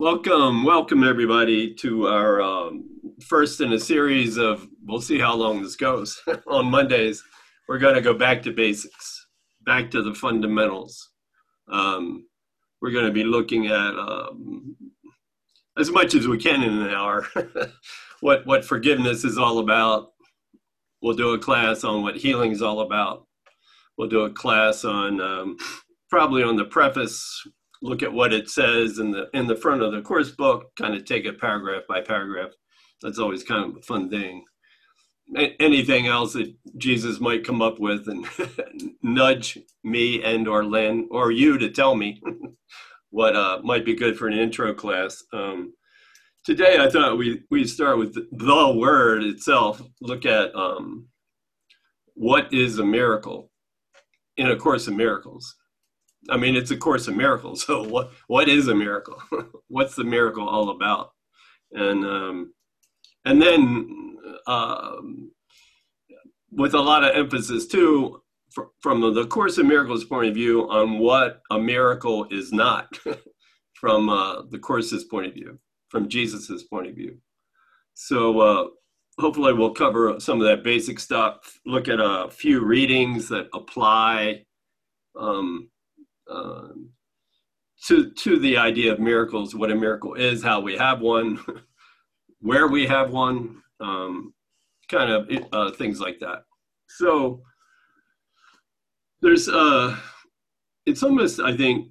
Welcome, welcome everybody to our um, first in a series of, we'll see how long this goes. On Mondays, we're going to go back to basics, back to the fundamentals. Um, we're going to be looking at um, as much as we can in an hour what, what forgiveness is all about. We'll do a class on what healing is all about. We'll do a class on um, probably on the preface look at what it says in the in the front of the course book, kind of take it paragraph by paragraph. That's always kind of a fun thing. anything else that Jesus might come up with and nudge me and or Lynn or you to tell me what uh, might be good for an intro class. Um, today, I thought we we start with the word itself. Look at um, what is a miracle in a course of miracles I mean, it's a course of miracles. So what what is a miracle? What's the miracle all about? And um, and then um, with a lot of emphasis too, fr- from the course of miracles point of view, on what a miracle is not, from uh, the course's point of view, from Jesus's point of view. So uh, hopefully we'll cover some of that basic stuff. Look at a few readings that apply. Um, um, to to the idea of miracles, what a miracle is, how we have one, where we have one, um, kind of uh, things like that. So there's uh, it's almost I think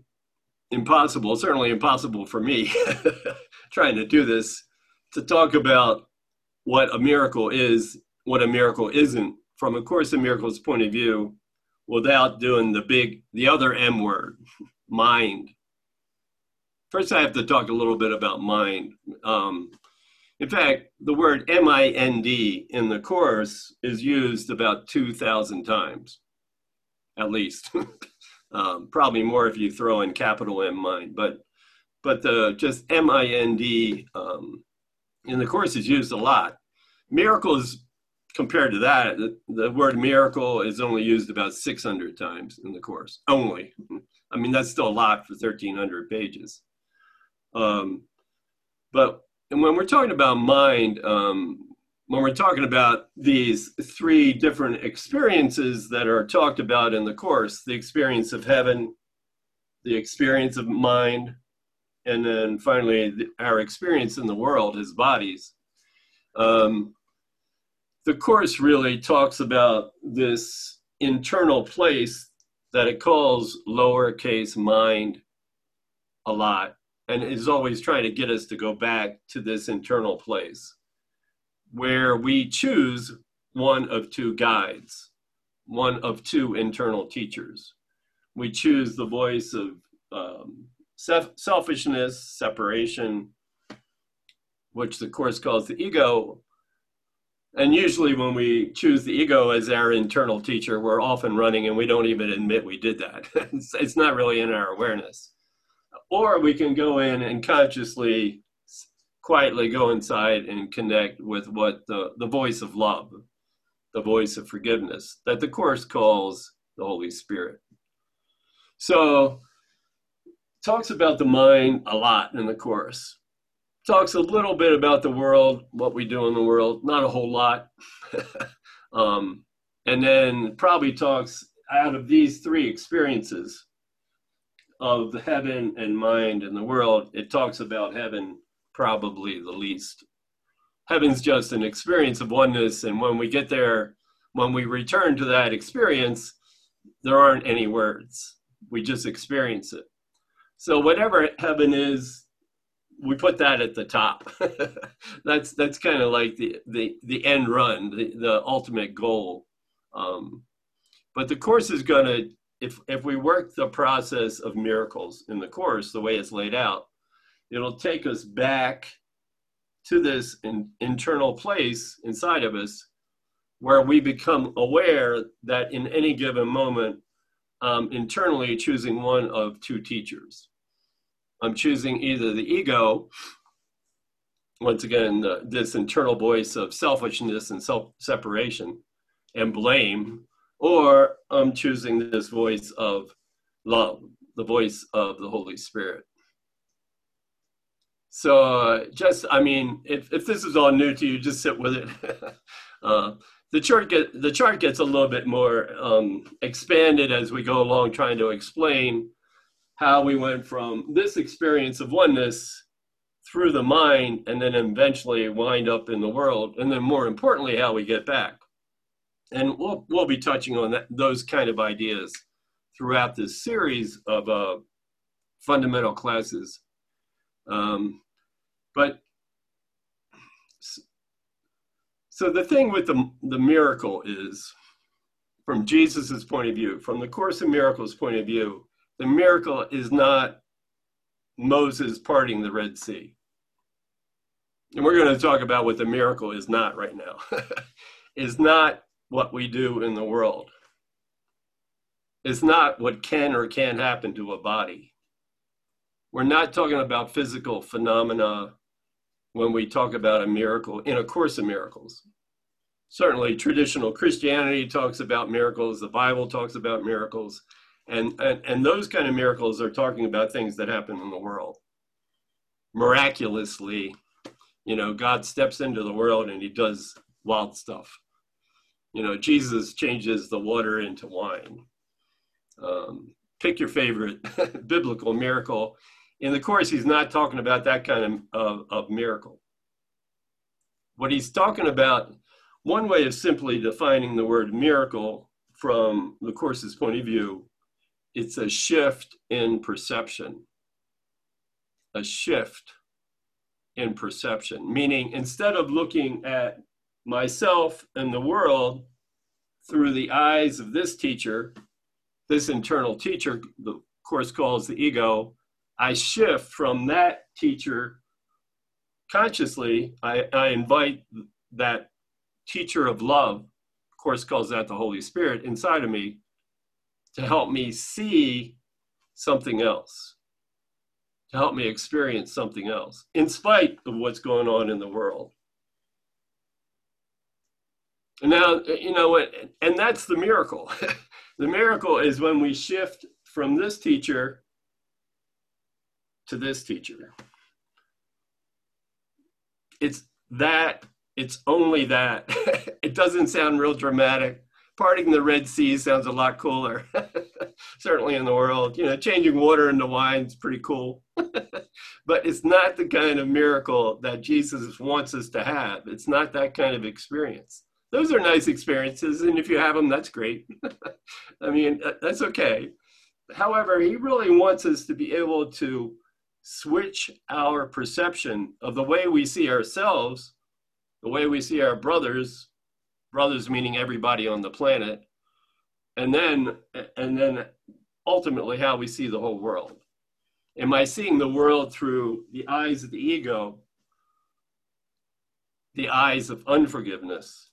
impossible, certainly impossible for me trying to do this to talk about what a miracle is, what a miracle isn't from a Course in Miracles point of view, without doing the big, the other M word, mind. First, I have to talk a little bit about mind. Um, in fact, the word M I N D in the Course is used about 2,000 times, at least. um, probably more if you throw in capital M mind, but but the just M I N D um, in the Course is used a lot. Miracles compared to that, the, the, word miracle is only used about 600 times in the course. Only. I mean, that's still a lot for 1,300 pages. Um, but when we're talking about mind, um, when we're talking about these three different experiences that are talked about in the course the experience of heaven, the experience of mind, and then finally the, our experience in the world as bodies. Um, the course really talks about this internal place that it calls lowercase mind a lot and is always trying to get us to go back to this internal place where we choose one of two guides, one of two internal teachers. We choose the voice of um, selfishness, separation, which the Course calls the ego, and usually when we choose the ego as our internal teacher we're often running and we don't even admit we did that. It's, not really in our awareness. Or we can go in and consciously quietly go inside and connect with what the, the voice of love the voice of forgiveness that the course calls the holy spirit. So talks about the mind a lot in the course talks a little bit about the world, what we do in the world, not a whole lot. um, and then probably talks out of these three experiences of the heaven and mind and the world, it talks about heaven probably the least. Heaven's just an experience of oneness, and when we get there, when we return to that experience, there aren't any words. We just experience it. So, whatever heaven is, we put that at the top. that's that's kind of like the, the the end run, the, the ultimate goal. Um, but the course is going to, if if we work the process of miracles in the course the way it's laid out, it'll take us back to this in, internal place inside of us where we become aware that in any given moment, um, internally choosing one of two teachers I'm choosing either the ego, once again, the, this internal voice of selfishness and self separation and blame, or I'm choosing this voice of love, the voice of the Holy Spirit. So uh, just, I mean, if, if this is all new to you, just sit with it. uh, the chart get the chart gets a little bit more um, expanded as we go along, trying to explain how we went from this experience of oneness through the mind, and then eventually wind up in the world, and then more importantly, how we get back. And we'll we'll be touching on that, those kind of ideas throughout this series of uh, fundamental classes. Um, but so the thing with the, the miracle is, from Jesus's point of view, from the Course in Miracles point of view, the miracle is not Moses parting the Red Sea. And we're going to talk about what the miracle is not right now. is not what we do in the world. It's not what can or can't happen to a body. We're not talking about physical phenomena when we talk about a miracle in a course of miracles. Certainly, traditional Christianity talks about miracles, the Bible talks about miracles, and, and, and those kind of miracles are talking about things that happen in the world. Miraculously, you know, God steps into the world and he does wild stuff. You know, Jesus changes the water into wine. Um, pick your favorite biblical miracle in the course, he's not talking about that kind of, of, of miracle. What he's talking about, one way of simply defining the word miracle from the course's point of view, it's a shift in perception. A shift in perception, meaning instead of looking at myself and the world through the eyes of this teacher, this internal teacher, the course calls the ego, I shift from that teacher consciously. I, I invite that teacher of love, of course, calls that the Holy Spirit inside of me to help me see something else, to help me experience something else, in spite of what's going on in the world. And now, you know, and that's the miracle. the miracle is when we shift from this teacher to this teacher. It's that, it's only that. it doesn't sound real dramatic. Parting the Red Sea sounds a lot cooler, certainly in the world. You know, changing water into wine is pretty cool. but it's not the kind of miracle that Jesus wants us to have. It's not that kind of experience. Those are nice experiences, and if you have them, that's great. I mean, uh, that's okay. However, he really wants us to be able to switch our perception of the way we see ourselves, the way we see our brothers, brothers meaning everybody on the planet, and then and then ultimately how we see the whole world. Am I seeing the world through the eyes of the ego, the eyes of unforgiveness,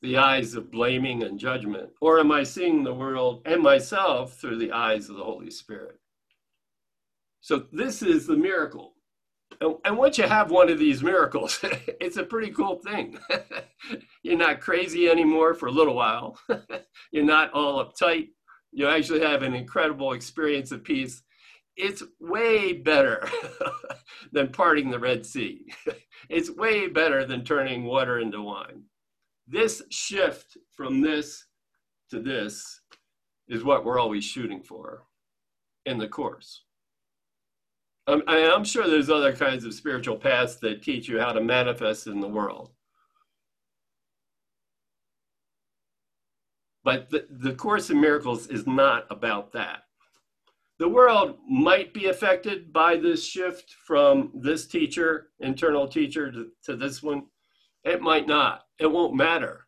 the eyes of blaming and judgment? Or am I seeing the world and myself through the eyes of the Holy Spirit? So this is the miracle. And, once you have one of these miracles, it's a pretty cool thing. You're not crazy anymore for a little while. You're not all uptight. You actually have an incredible experience of peace. It's way better than parting the Red Sea. It's way better than turning water into wine. This shift from this to this is what we're always shooting for in the course. Um, I'm, I'm sure there's other kinds of spiritual paths that teach you how to manifest in the world. But the, the Course in Miracles is not about that. The world might be affected by this shift from this teacher, internal teacher, to, to this one. It might not. It won't matter.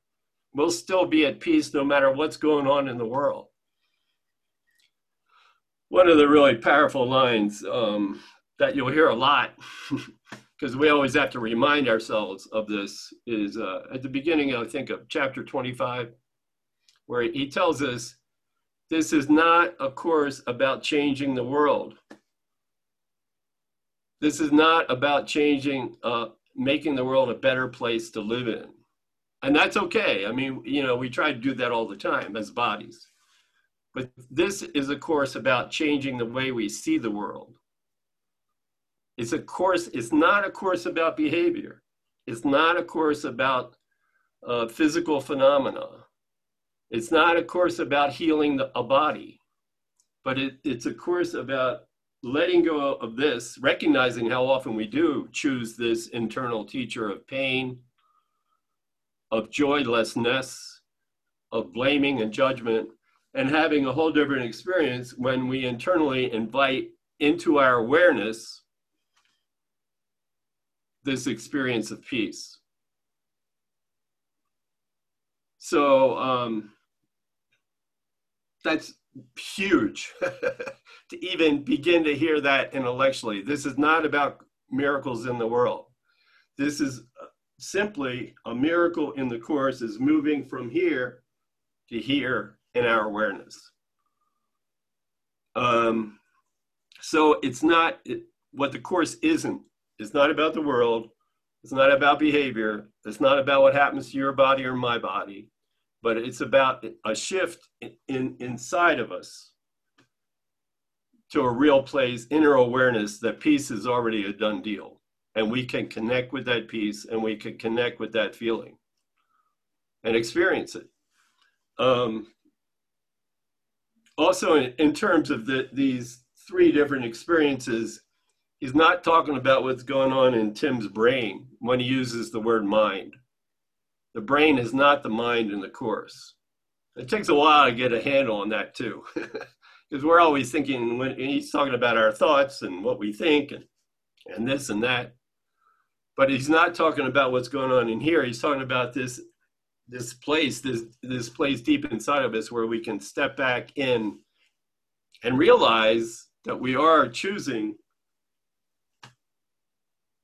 We'll still be at peace no matter what's going on in the world one of the really powerful lines um, that you'll hear a lot because we always have to remind ourselves of this is uh, at the beginning i think of chapter 25 where he tells us this is not a course about changing the world. This is not about changing uh, making the world a better place to live in. And that's okay. I mean you know we try to do that all the time as bodies but this is a course about changing the way we see the world. It's a course, it's not a course about behavior. It's not a course about uh, physical phenomena. It's not a course about healing the, a body, but it, it's a course about letting go of this, recognizing how often we do choose this internal teacher of pain, of joylessness, of blaming and judgment, and having a whole different experience when we internally invite into our awareness this experience of peace. So um, that's huge to even begin to hear that intellectually. This is not about miracles in the world. This is uh, simply a miracle in the Course is moving from here to here in our awareness. Um, so it's not it, what the Course isn't. It's not about the world. It's not about behavior. It's not about what happens to your body or my body but it's about a shift in, in, inside of us to a real place, inner awareness that peace is already a done deal. And we can connect with that peace and we can connect with that feeling and experience it. Um, also, in, in terms of the, these three different experiences, he's not talking about what's going on in Tim's brain when he uses the word mind. The brain is not the mind in the course. It takes a while to get a handle on that too, because we're always thinking when he's talking about our thoughts and what we think and, and this and that. But he's not talking about what's going on in here. He's talking about this this place, this this place deep inside of us where we can step back in and realize that we are choosing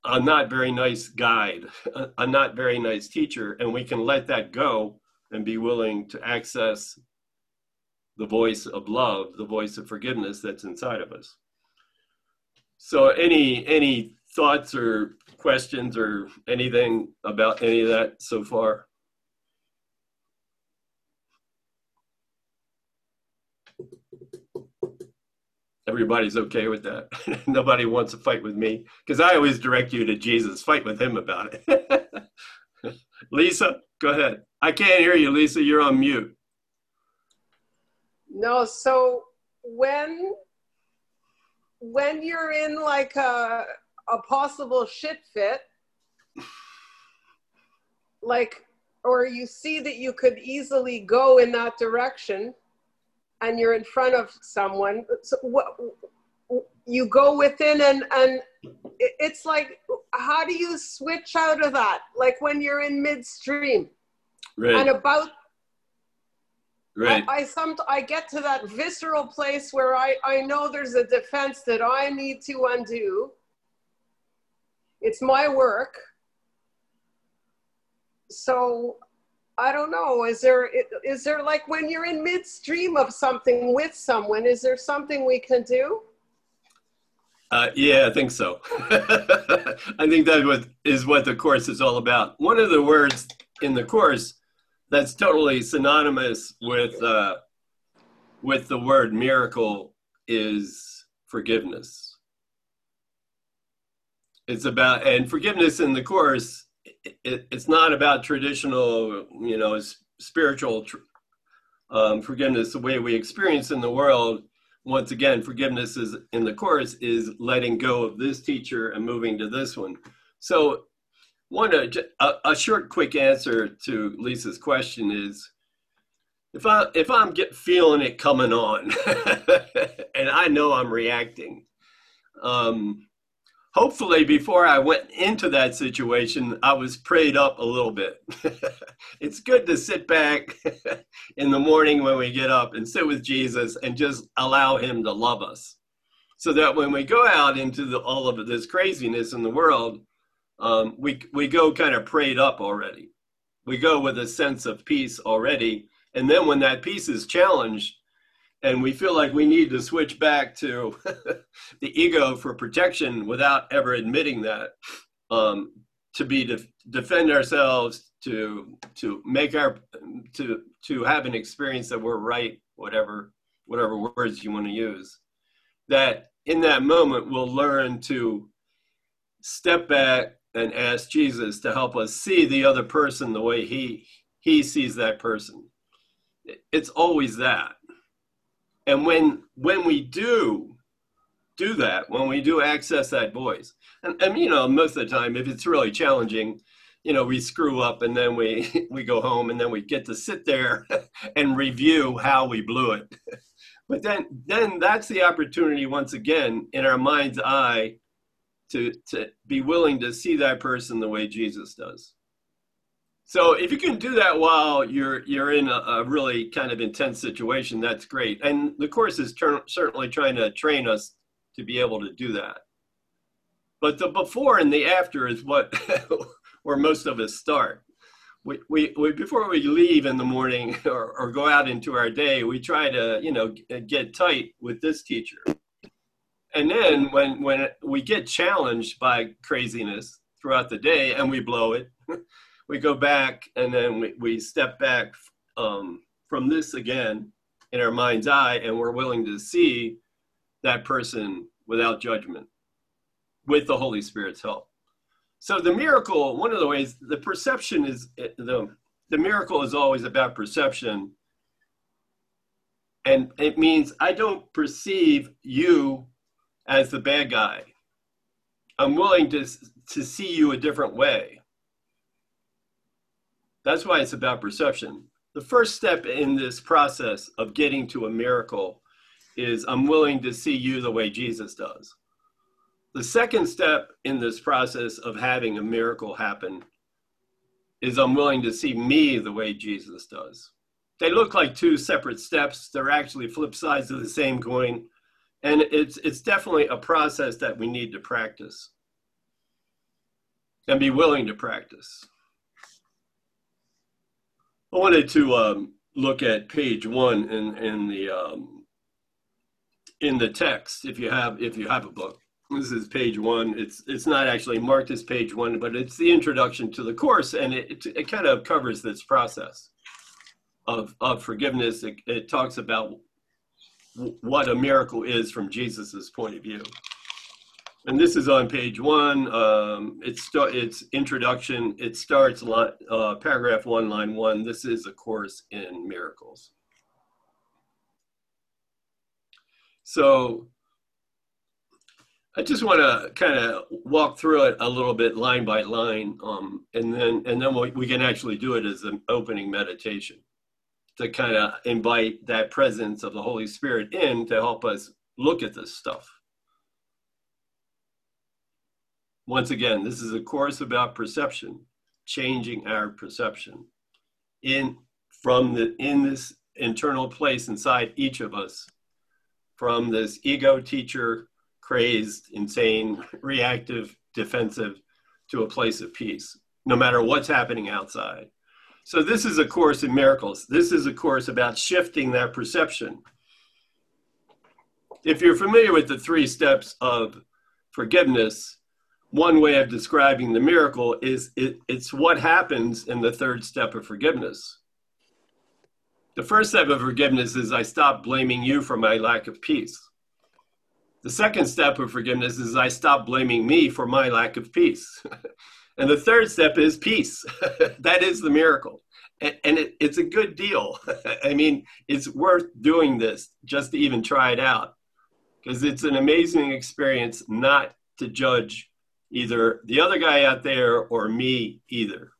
a not very nice guide, a, a not very nice teacher, and we can let that go and be willing to access the voice of love, the voice of forgiveness that's inside of us. So any any thoughts or questions or anything about any of that so far? Everybody's okay with that. Nobody wants to fight with me because I always direct you to Jesus. Fight with him about it. Lisa, go ahead. I can't hear you, Lisa. You're on mute. No, so when when you're in like a a possible shit fit, like or you see that you could easily go in that direction, and you're in front of someone so what you go within and and it's like how do you switch out of that? Like when you're in midstream. Right. and about right. I, I some i get to that visceral place where i i know there's a defense that i need to undo. It's my work. So I don't know. Is there is there like when you're in midstream of something with someone? Is there something we can do? Uh, yeah, I think so. I think that what is what the course is all about. One of the words in the course that's totally synonymous with uh, with the word miracle is forgiveness. It's about and forgiveness in the course it, it's not about traditional, you know, spiritual um, forgiveness the way we experience in the world. Once again, forgiveness is in the course is letting go of this teacher and moving to this one. So, one a, a short, quick answer to Lisa's question is, if I if I'm get feeling it coming on, and I know I'm reacting, um, hopefully before I went into that situation, I was prayed up a little bit. it's good to sit back in the morning when we get up and sit with Jesus and just allow him to love us. So that when we go out into the, all of this craziness in the world, um, we, we go kind of prayed up already. We go with a sense of peace already. And then when that peace is challenged, and we feel like we need to switch back to the ego for protection without ever admitting that um, to be to defend ourselves to to make our to to have an experience that we're right whatever whatever words you want to use that in that moment we'll learn to step back and ask Jesus to help us see the other person the way he he sees that person. It's always that. And when when we do do that, when we do access that voice, and, and you know, most of the time, if it's really challenging, you know, we screw up and then we we go home and then we get to sit there and review how we blew it. But then then that's the opportunity once again in our mind's eye to to be willing to see that person the way Jesus does. So if you can do that while you're you're in a, a really kind of intense situation, that's great. And the course is ter- certainly trying to train us to be able to do that. But the before and the after is what where most of us start. We, we, we before we leave in the morning or, or go out into our day, we try to you know get tight with this teacher. And then when when we get challenged by craziness throughout the day and we blow it. we go back and then we, we step back um, from this again in our mind's eye and we're willing to see that person without judgment with the Holy Spirit's help. So the miracle, one of the ways, the perception is the the miracle is always about perception. And it means I don't perceive you as the bad guy. I'm willing to, to see you a different way. That's why it's about perception. The first step in this process of getting to a miracle is I'm willing to see you the way Jesus does. The second step in this process of having a miracle happen is I'm willing to see me the way Jesus does. They look like two separate steps. They're actually flip sides of the same coin. And it's, it's definitely a process that we need to practice and be willing to practice. I wanted to um, look at page one in, in the um, in the text. If you have if you have a book, this is page one. It's it's not actually marked as page one, but it's the introduction to the course, and it it, it kind of covers this process of of forgiveness. It, it talks about what a miracle is from Jesus's point of view and this is on page one. Um, it's it's introduction. It starts line, uh, paragraph one, line one. This is a course in miracles. So I just want to kind of walk through it a little bit line by line, um, and then and then we, we can actually do it as an opening meditation to kind of invite that presence of the Holy Spirit in to help us look at this stuff. Once again, this is a course about perception, changing our perception in from the in this internal place inside each of us, from this ego teacher, crazed, insane, reactive, defensive, to a place of peace, no matter what's happening outside. So this is a course in miracles. This is a course about shifting that perception. If you're familiar with the three steps of forgiveness, one way of describing the miracle is it, it's what happens in the third step of forgiveness. The first step of forgiveness is I stop blaming you for my lack of peace. The second step of forgiveness is I stop blaming me for my lack of peace. and the third step is peace. that is the miracle. And, and it, it's a good deal. I mean, it's worth doing this just to even try it out because it's an amazing experience not to judge either the other guy out there or me either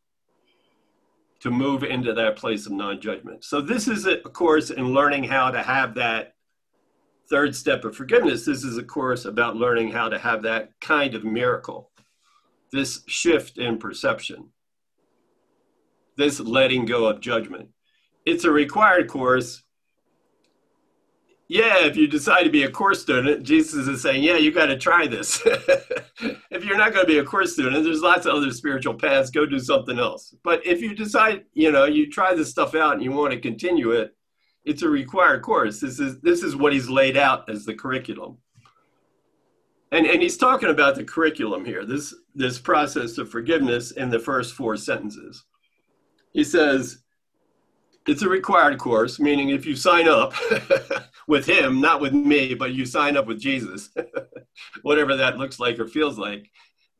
to move into that place of non-judgment. So this is a course in learning how to have that third step of forgiveness this is a course about learning how to have that kind of miracle this shift in perception this letting go of judgment. It's a required course yeah, if you decide to be a course student, Jesus is saying, yeah, you got to try this. if you're not going to be a course student, there's lots of other spiritual paths. Go do something else. But if you decide, you know, you try this stuff out and you want to continue it, it's a required course. This is this is what he's laid out as the curriculum. And and he's talking about the curriculum here. This this process of forgiveness in the first four sentences. He says, it's a required course, meaning if you sign up with him, not with me, but you sign up with Jesus, whatever that looks like or feels like,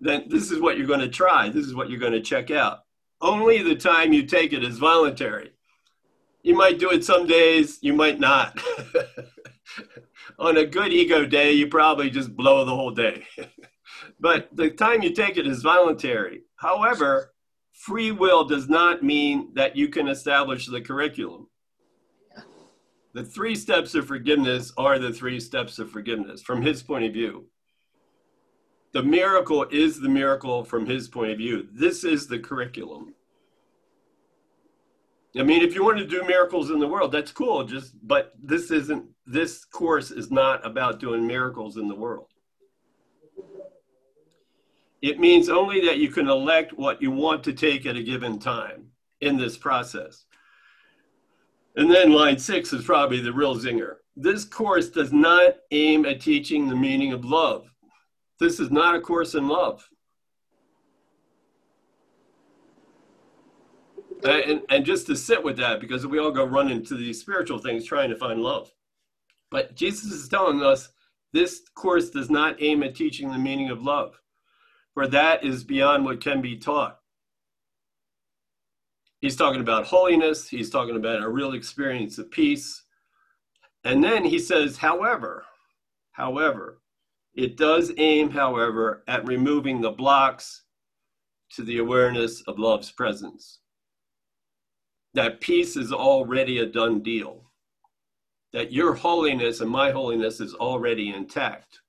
then this is what you're going to try. This is what you're going to check out. Only the time you take it is voluntary. You might do it some days, you might not. On a good ego day, you probably just blow the whole day. but the time you take it is voluntary. However, free will does not mean that you can establish the curriculum. The three steps of forgiveness are the three steps of forgiveness from his point of view. The miracle is the miracle from his point of view. This is the curriculum. I mean, if you want to do miracles in the world, that's cool. Just, but this isn't, this course is not about doing miracles in the world. It means only that you can elect what you want to take at a given time in this process. And then line six is probably the real zinger. This course does not aim at teaching the meaning of love. This is not a course in love. And, and just to sit with that, because we all go run into these spiritual things trying to find love. But Jesus is telling us this course does not aim at teaching the meaning of love, for that is beyond what can be taught. He's talking about holiness. He's talking about a real experience of peace. And then he says, however, however, it does aim, however, at removing the blocks to the awareness of love's presence. That peace is already a done deal. That your holiness and my holiness is already intact.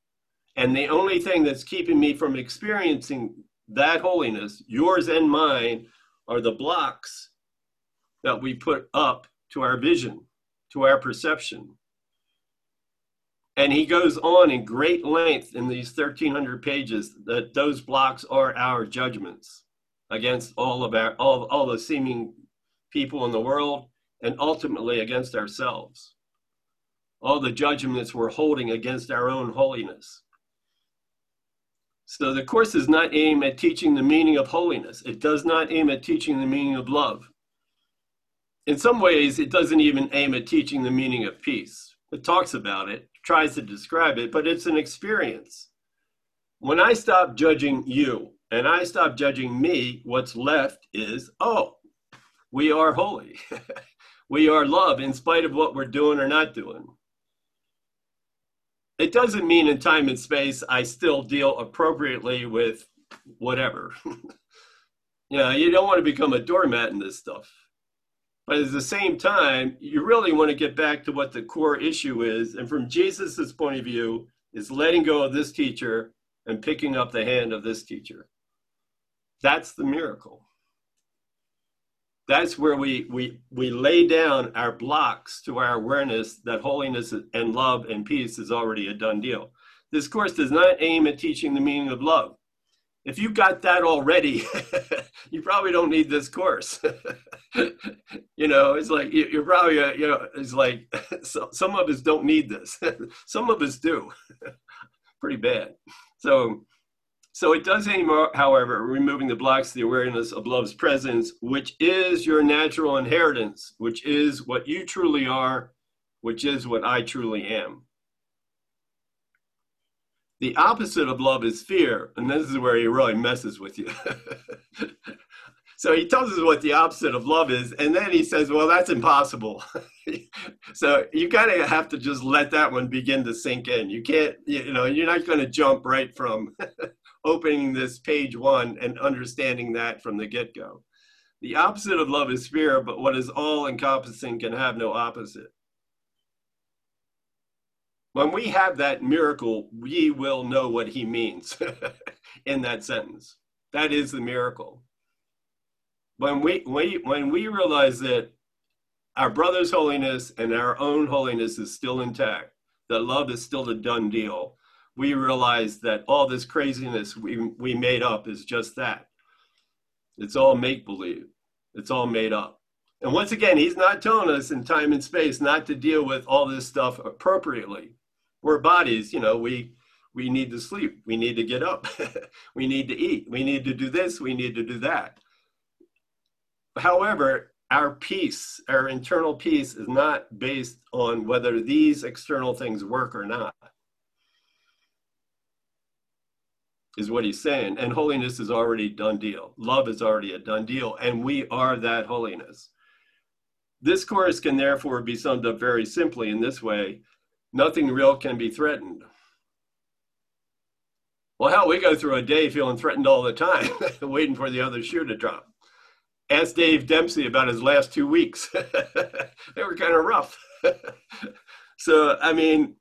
And the only thing that's keeping me from experiencing that holiness, yours and mine, are the blocks that we put up to our vision, to our perception. And he goes on in great length in these 1300 pages that those blocks are our judgments against all of our all, all the seeming people in the world and ultimately against ourselves. All the judgments we're holding against our own holiness. So the course does not aim at teaching the meaning of holiness. It does not aim at teaching the meaning of love. In some ways, it doesn't even aim at teaching the meaning of peace. It talks about it, tries to describe it, but it's an experience. When I stop judging you and I stop judging me, what's left is, oh, we are holy. we are love in spite of what we're doing or not doing it doesn't mean in time and space I still deal appropriately with whatever. you know, you don't want to become a doormat in this stuff. But at the same time, you really want to get back to what the core issue is. And from Jesus's point of view, is letting go of this teacher and picking up the hand of this teacher. That's the miracle that's where we we we lay down our blocks to our awareness that holiness and love and peace is already a done deal. This course does not aim at teaching the meaning of love. If you've got that already you probably don't need this course. You know it's like you're probably uh, you know it's like some of us don't need this. Some of us do. Pretty bad. So so it does aim, however, removing the blocks to the awareness of love's presence, which is your natural inheritance, which is what you truly are, which is what I truly am. The opposite of love is fear, and this is where he really messes with you. so he tells us what the opposite of love is, and then he says, Well, that's impossible. so you kind of have to just let that one begin to sink in. You can't, you know, you're not going to jump right from opening this page one and understanding that from the get go. The opposite of love is fear, but what is all encompassing can have no opposite. When we have that miracle, we will know what he means in that sentence. That is the miracle. When we, we, when we realize that our brother's holiness and our own holiness is still intact, that love is still the done deal, we realize that all this craziness we, we made up is just that. It's all make believe, it's all made up. And once again, he's not telling us in time and space not to deal with all this stuff appropriately. We're bodies, you know, we we need to sleep, we need to get up, we need to eat, we need to do this, we need to do that. However, our peace, our internal peace, is not based on whether these external things work or not. Is what he's saying. And holiness is already done deal. Love is already a done deal. And we are that holiness. This course can therefore be summed up very simply in this way nothing real can be threatened. Well, hell, we go through a day feeling threatened all the time, waiting for the other shoe to drop. Ask Dave Dempsey about his last two weeks. they were kind of rough. so, I mean,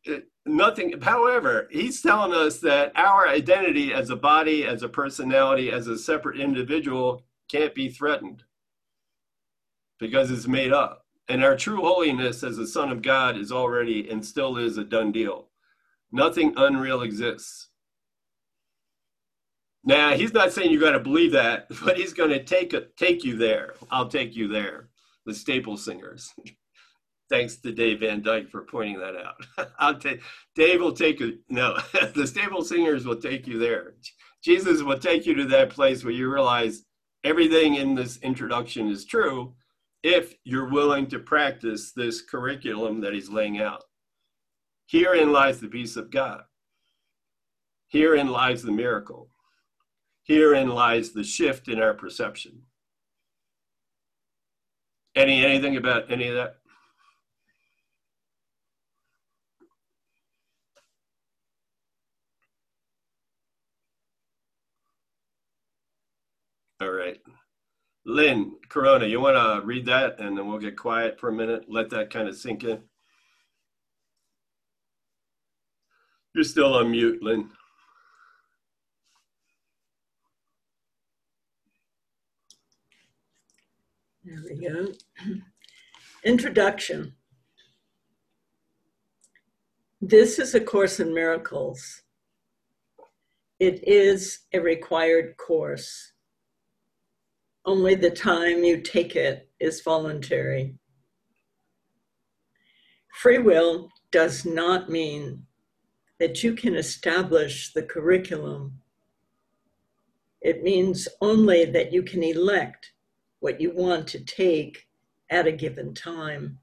nothing, however, he's telling us that our identity as a body, as a personality, as a separate individual can't be threatened because it's made up. And our true holiness as a son of God is already and still is a done deal. Nothing unreal exists. Now, he's not saying you got to believe that, but he's going to take a, take you there. I'll take you there. The Staple Singers. Thanks to Dave Van Dyke for pointing that out. I'll take Dave will take you. No, the Staple Singers will take you there. Jesus will take you to that place where you realize everything in this introduction is true, if you're willing to practice this curriculum that he's laying out. Herein lies the peace of God. Herein lies the miracle. Herein lies the shift in our perception. Any anything about any of that? All right. Lynn Corona, you want to read that and then we'll get quiet for a minute, let that kind of sink in. You're still on mute, Lynn. There we go. Introduction. This is A Course in Miracles. It is a required course only the time you take it is voluntary. Free will does not mean that you can establish the curriculum. It means only that you can elect what you want to take at a given time.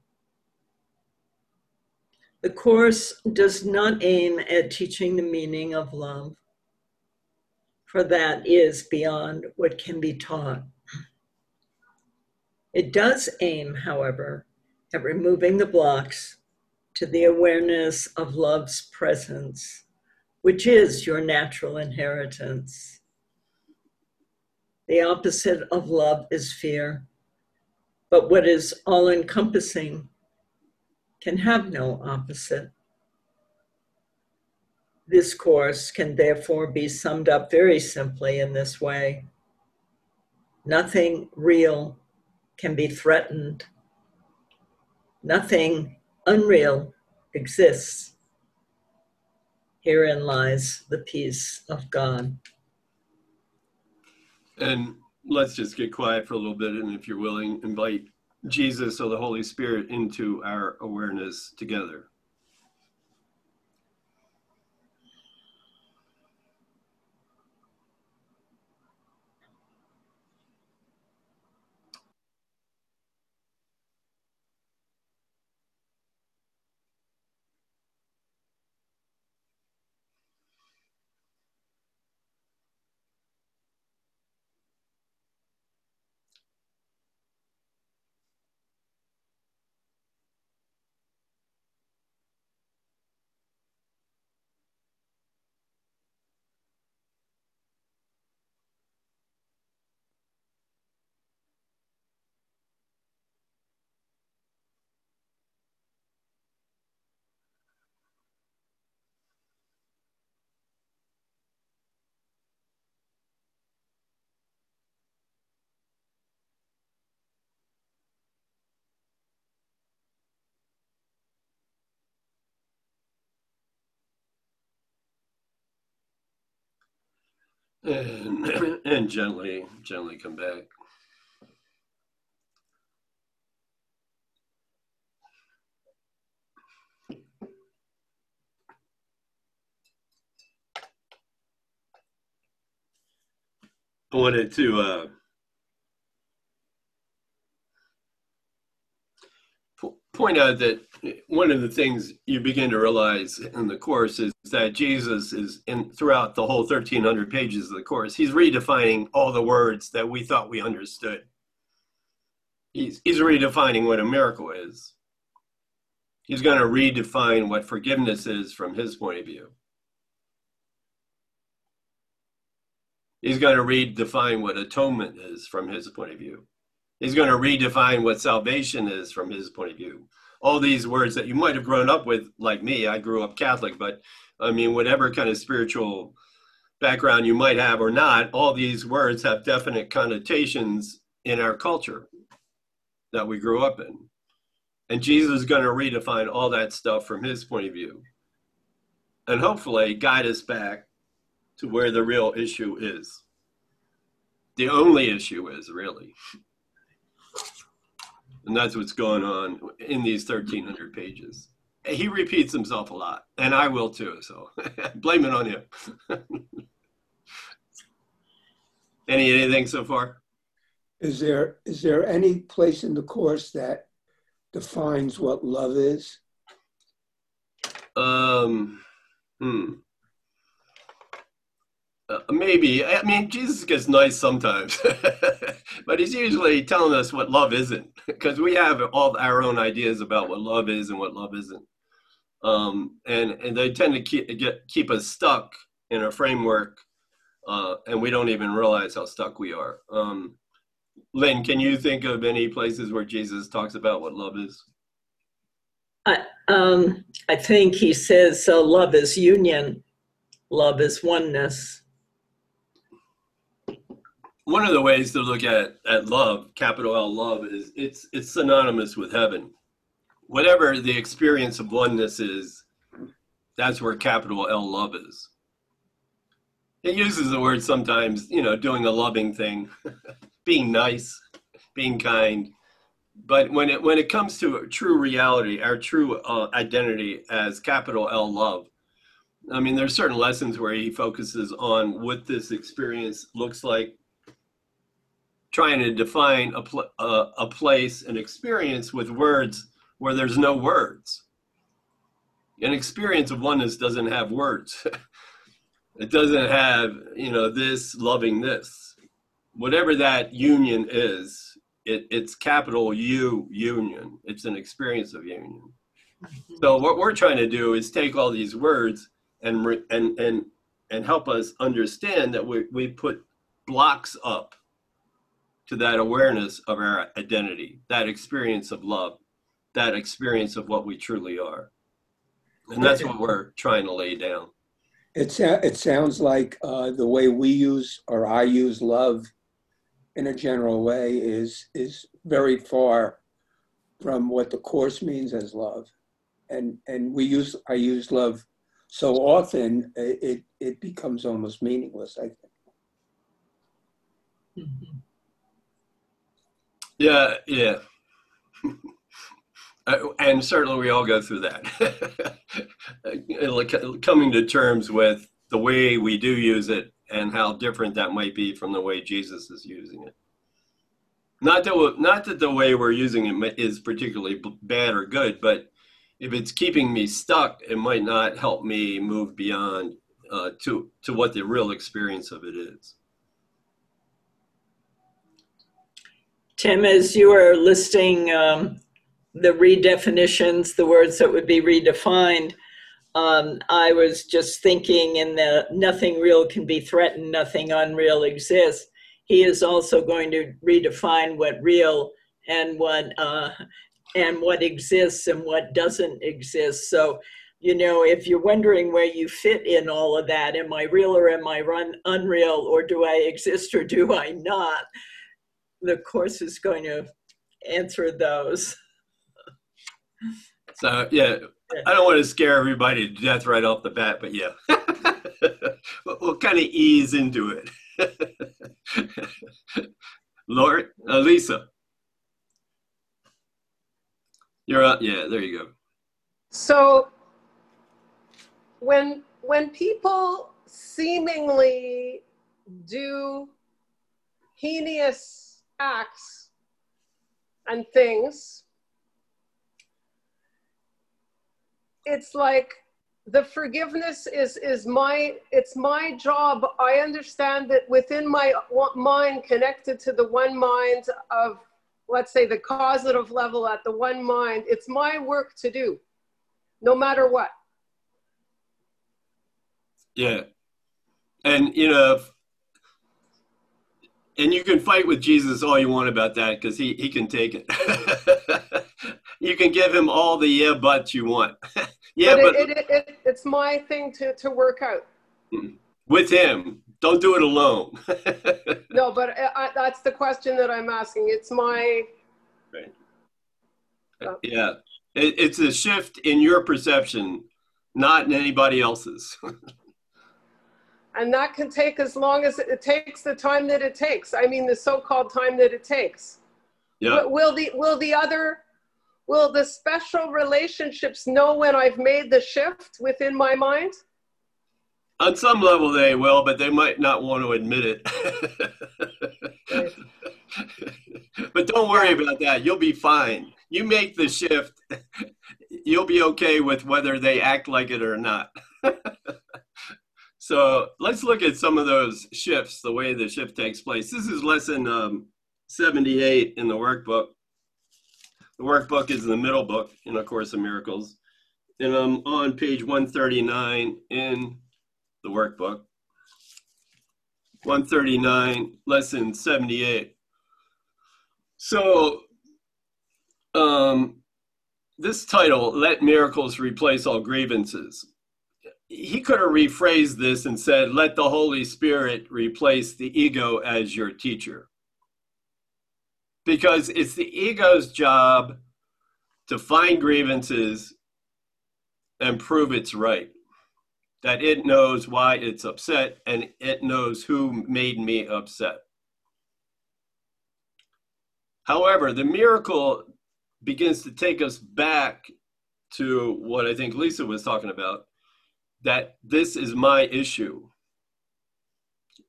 The Course does not aim at teaching the meaning of love, for that is beyond what can be taught. It does aim, however, at removing the blocks to the awareness of love's presence, which is your natural inheritance. The opposite of love is fear, but what is all encompassing can have no opposite. This course can therefore be summed up very simply in this way nothing real can be threatened. Nothing unreal exists. Herein lies the peace of God. And let's just get quiet for a little bit. And if you're willing, invite Jesus or the Holy Spirit into our awareness together. And, and gently, gently come back. I wanted to uh, point out that one of the things you begin to realize in the course is that Jesus is in throughout the whole 1300 pages of the course, he's redefining all the words that we thought we understood. He's, he's redefining what a miracle is. He's going to redefine what forgiveness is from his point of view. He's going to redefine what atonement is from his point of view. He's going to redefine what salvation is from his point of view. All these words that you might have grown up with, like me, I grew up Catholic, but I mean, whatever kind of spiritual background you might have or not, all these words have definite connotations in our culture that we grew up in. And Jesus is going to redefine all that stuff from his point of view. And hopefully guide us back to where the real issue is. The only issue is, really. And that's what's going on in these 1,300 pages. He repeats himself a lot, and I will too, so blame it on him. Any anything so far? Is there is there any place in the course that defines what love is? Um, hmm. Uh, maybe. I mean, Jesus gets nice sometimes, but he's usually telling us what love isn't, because we have all our own ideas about what love is and what love isn't, um, and and they tend to keep get keep us stuck in a framework, uh, and we don't even realize how stuck we are. Um, Lynn, can you think of any places where Jesus talks about what love is? I, um, I think he says uh, love is union, love is oneness one of the ways to look at at love, capital L love, is it's it's synonymous with heaven. Whatever the experience of oneness is, that's where capital L love is. It uses the word sometimes, you know, doing a loving thing, being nice, being kind. But when it when it comes to true reality, our true uh, identity as capital L love, I mean, there's certain lessons where he focuses on what this experience looks like trying to define a, pl- uh, a place, an experience with words where there's no words. An experience of oneness doesn't have words. it doesn't have, you know, this loving this. Whatever that union is, it, it's capital U union. It's an experience of union. So what we're trying to do is take all these words and and and and help us understand that we we put blocks up to that awareness of our identity, that experience of love, that experience of what we truly are. And that's what we're trying to lay down. It, it sounds like uh, the way we use or I use love in a general way is, is very far from what the Course means as love. And, and we use, I use love so often, it, it becomes almost meaningless, I think. Mm-hmm. Yeah, yeah. Uh, and certainly we all go through that. Coming to terms with the way we do use it and how different that might be from the way Jesus is using it. Not that, not that the way we're using it is particularly bad or good, but if it's keeping me stuck, it might not help me move beyond uh, to, to what the real experience of it is. Tim, as you are listing um, the redefinitions, the words that would be redefined, um, I was just thinking in the nothing real can be threatened, nothing unreal exists. He is also going to redefine what real and what uh, and what exists and what doesn't exist. So, you know, if you're wondering where you fit in all of that, am I real or am I run unreal, or do I exist or do I not? The course is going to answer those. So yeah, I don't want to scare everybody to death right off the bat, but yeah, we'll kind of ease into it. Lord, uh, Lisa, you're up. Yeah, there you go. So when when people seemingly do heinous acts and things, it's like the forgiveness is is my it's my job. I understand that within my mind connected to the one mind of let's say the causative level at the one mind it's my work to do no matter what. Yeah. And you know and you can fight with jesus all you want about that because he, he can take it you can give him all the yeah buts you want yeah, but, it, but it, it, it's my thing to, to work out. With him. Don't do it alone. no, but I, that's the question that I'm asking. It's my. Right. Uh, yeah. It, it's a shift in your perception, not in anybody else's. And that can take as long as it takes the time that it takes. I mean, the so called time that it takes. Yeah. Will the, will the other will the special relationships know when I've made the shift within my mind? On some level, they will, but they might not want to admit it. but don't worry about that. You'll be fine. You make the shift, you'll be okay with whether they act like it or not. so let's look at some of those shifts, the way the shift takes place. This is lesson um, 78 in the workbook. The workbook is the middle book in A Course in Miracles. And I'm on page 139 in the workbook. 139, lesson 78. So, um, this title, Let Miracles Replace All Grievances, he could have rephrased this and said, Let the Holy Spirit replace the ego as your teacher because it's the ego's job to find grievances and prove it's right. That it knows why it's upset and it knows who made me upset. However, the miracle begins to take us back to what I think Lisa was talking about that this is my issue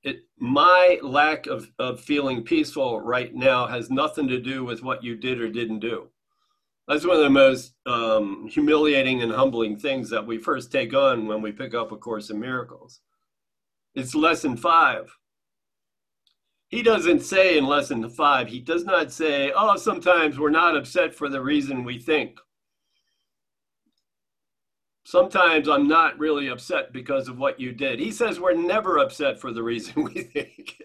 it, my lack of, of feeling peaceful right now has nothing to do with what you did or didn't do. That's one of the most um, humiliating and humbling things that we first take on when we pick up A Course in Miracles. It's lesson five. He doesn't say in lesson five, he does not say, oh, sometimes we're not upset for the reason we think sometimes I'm not really upset because of what you did. He says we're never upset for the reason we think.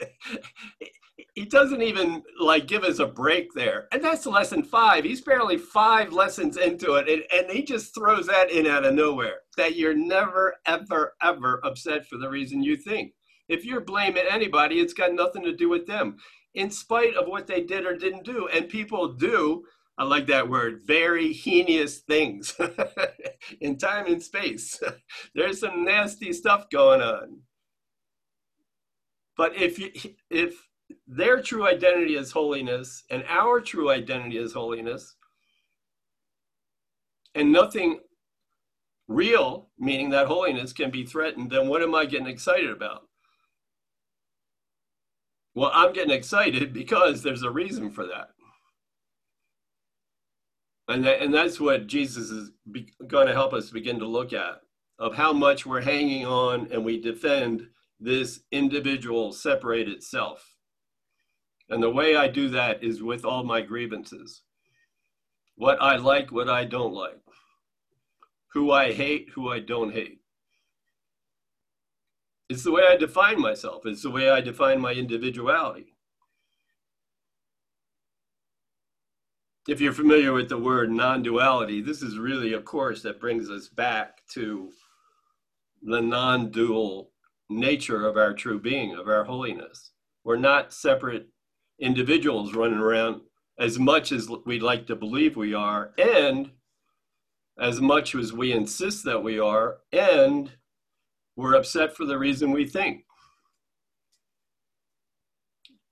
he doesn't even like give us a break there. And that's lesson five. He's barely five lessons into it. And, and he just throws that in out of nowhere that you're never, ever, ever upset for the reason you think. If you're blaming anybody, it's got nothing to do with them, in spite of what they did or didn't do. And people do I like that word, very heinous things in time and space. There's some nasty stuff going on. But if you, if their true identity is holiness and our true identity is holiness, and nothing real, meaning that holiness, can be threatened, then what am I getting excited about? Well, I'm getting excited because there's a reason for that. And, that, and that's what Jesus is going to help us begin to look at of how much we're hanging on and we defend this individual separated self. And the way I do that is with all my grievances what I like, what I don't like, who I hate, who I don't hate. It's the way I define myself, it's the way I define my individuality. If you're familiar with the word non-duality, this is really a course that brings us back to the non-dual nature of our true being, of our holiness. We're not separate individuals running around as much as we'd like to believe we are, and as much as we insist that we are, and we're upset for the reason we think.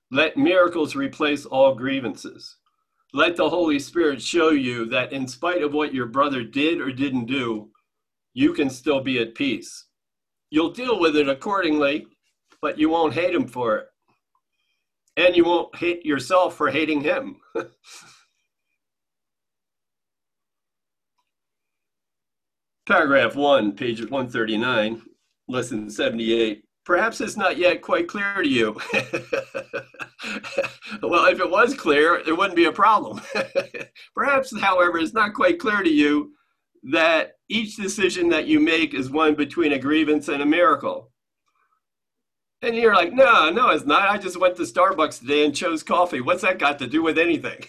Let miracles replace all grievances let the Holy Spirit show you that in spite of what your brother did or didn't do, you can still be at peace. You'll deal with it accordingly, but you won't hate him for it. And you won't hate yourself for hating him. Paragraph 1, page 139, lesson 78. Perhaps it's not yet quite clear to you. well, if it was clear, there wouldn't be a problem. Perhaps, however, it's not quite clear to you that each decision that you make is one between a grievance and a miracle. And you're like, no, no, it's not. I just went to Starbucks today and chose coffee. What's that got to do with anything?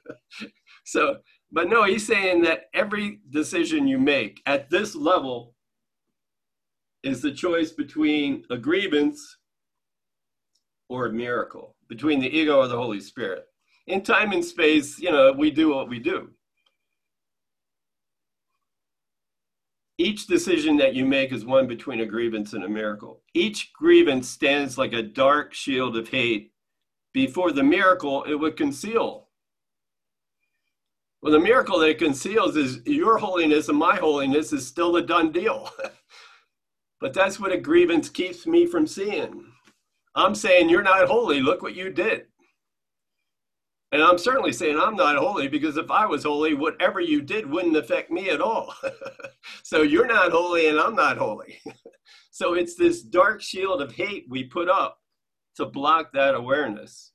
so, but no, he's saying that every decision you make at this level is the choice between a grievance or a miracle, between the ego or the Holy Spirit. In time and space, you know, we do what we do. Each decision that you make is one between a grievance and a miracle. Each grievance stands like a dark shield of hate before the miracle it would conceal. Well, the miracle that it conceals is your holiness and my holiness is still a done deal. but that's what a grievance keeps me from seeing. I'm saying, You're not holy. Look what you did. And I'm certainly saying I'm not holy because if I was holy, whatever you did wouldn't affect me at all. so you're not holy and I'm not holy. so it's this dark shield of hate we put up to block that awareness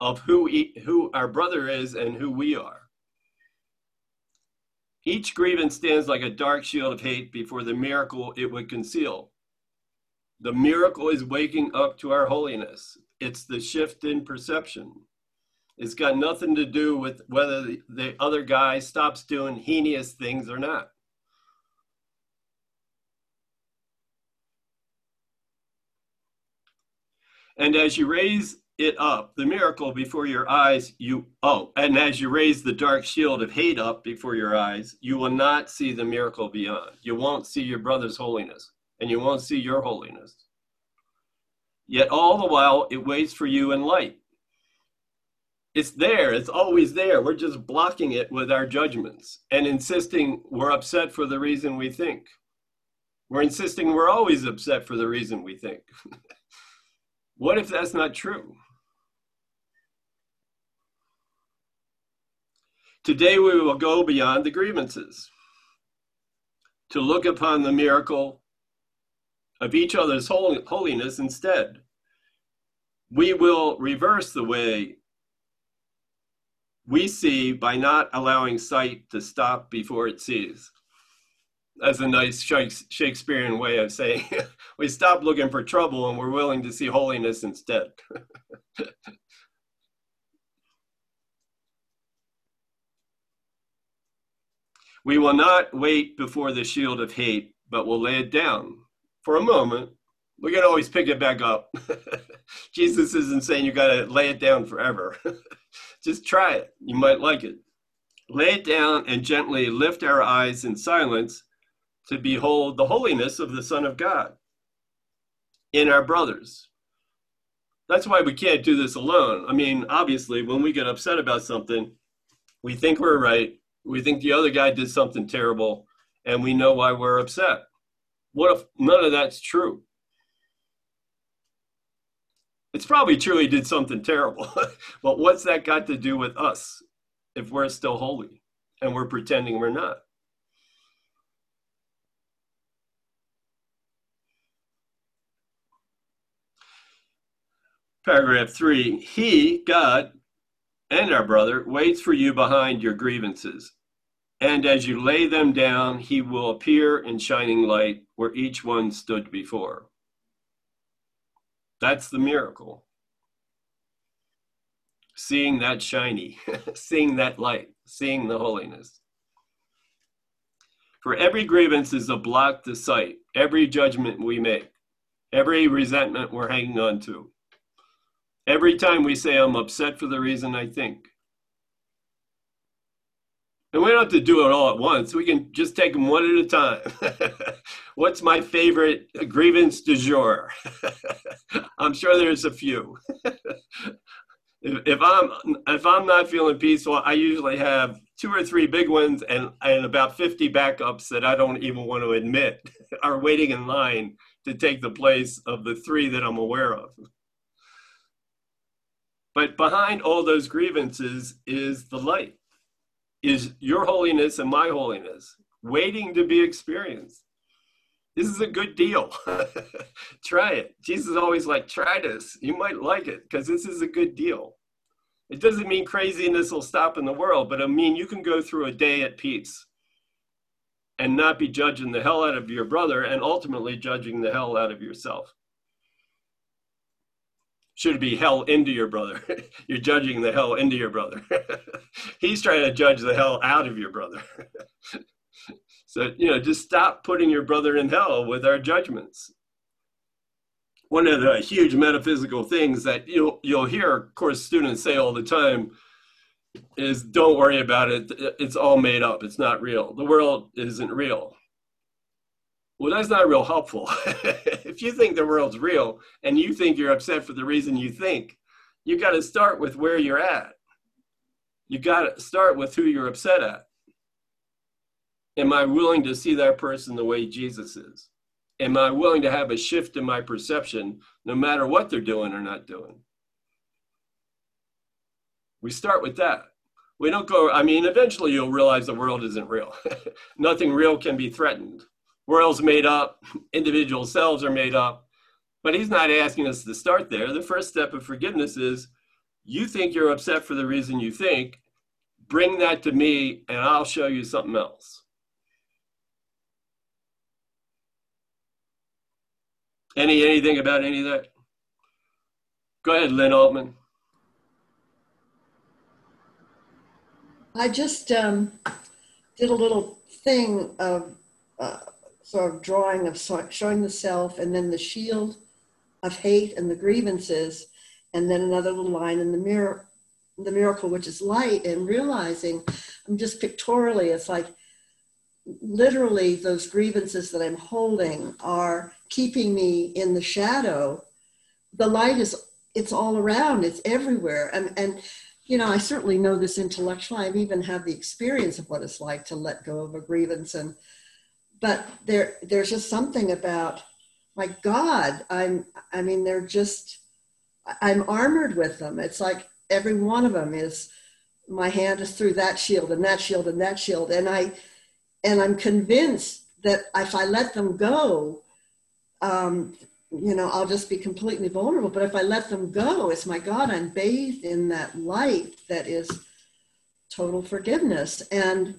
of who, who our brother is and who we are. Each grievance stands like a dark shield of hate before the miracle it would conceal. The miracle is waking up to our holiness. It's the shift in perception. It's got nothing to do with whether the, the other guy stops doing heinous things or not. And as you raise it up, the miracle before your eyes, you, oh, and as you raise the dark shield of hate up before your eyes, you will not see the miracle beyond. You won't see your brother's holiness, and you won't see your holiness. Yet all the while, it waits for you in light. It's there it's always there. We're just blocking it with our judgments and insisting we're upset for the reason we think. We're insisting we're always upset for the reason we think. What if that's not true today we will go beyond the grievances to look upon the miracle of each other's holiness instead we will reverse the way we see by not allowing sight to stop before it sees. That's a nice Shakespearean way of saying we stop looking for trouble and we're willing to see holiness instead. we will not wait before the shield of hate, but will lay it down for a moment. We can always pick it back up. Jesus isn't saying you got to lay it down forever. Just try it. You might like it. Lay it down and gently lift our eyes in silence to behold the holiness of the Son of God in our brothers. That's why we can't do this alone. I mean, obviously, when we get upset about something, we think we're right. We think the other guy did something terrible, and we know why we're upset. What if none of that's true? It's probably true he did something terrible, but what's that got to do with us if we're still holy and we're pretending we're not? Paragraph three, he, God, and our brother waits for you behind your grievances. And as you lay them down, he will appear in shining light where each one stood before. That's the miracle. Seeing that shiny, seeing that light, seeing the holiness. For every grievance is a block to sight, every judgment we make, every resentment we're hanging on to. Every time we say, I'm upset for the reason I think, and we don't have to do it all at once. We can just take them one at a time. What's my favorite grievance du jour? I'm sure there's a few. if I'm if I'm not feeling peaceful, I usually have two or three big ones and and about 50 backups that I don't even want to admit are waiting in line to take the place of the three that I'm aware of. But behind all those grievances is the light is your holiness and my holiness. waiting to be experienced. This is a good deal. try it. Jesus is always like, try this. You might like it because this is a good deal. It doesn't mean craziness will stop in the world, but I mean you can go through a day at peace and not be judging the hell out of your brother and ultimately judging the hell out of yourself. Should be hell into your brother. You're judging the hell into your brother. He's trying to judge the hell out of your brother. so, you know, just stop putting your brother in hell with our judgments one of the huge metaphysical things that you'll you'll hear, of course, students say all the time is don't worry about it. It's all made up. It's not real. The world isn't real. Well, that's not real helpful. if you think the world's real and you think you're upset for the reason you think, you got to start with where you're at. You got to start with who you're upset at. Am I willing to see that person the way Jesus is? am I willing to have a shift in my perception no matter what they're doing or not doing? We start with that. We don't go, I mean, eventually you'll realize the world isn't real. Nothing real can be threatened. World's made up, individual selves are made up. But he's not asking us to start there. The first step of forgiveness is you think you're upset for the reason you think, bring that to me and I'll show you something else. Any anything about any of that? Go ahead, Lynn Altman. I just um, did a little thing of uh, sort of drawing of showing the self and then the shield of hate and the grievances, and then another little line in the mirror, the miracle, which is light, and realizing I'm just pictorially, it's like literally those grievances that I'm holding are keeping me in the shadow. The light is, it's all around, it's everywhere. And, and, you know, I certainly know this intellectually. I've even had the experience of what it's like to let go of a grievance. And, but there, there's just something about, my God, I'm, I mean, they're just, I'm armored with them. It's like every one of them is, my hand is through that shield and that shield and that shield. And I, and I'm convinced that if I let them go, um, you know, I'll just be completely vulnerable. But if I let them go, it's my God, I'm bathed in that light that is total forgiveness. And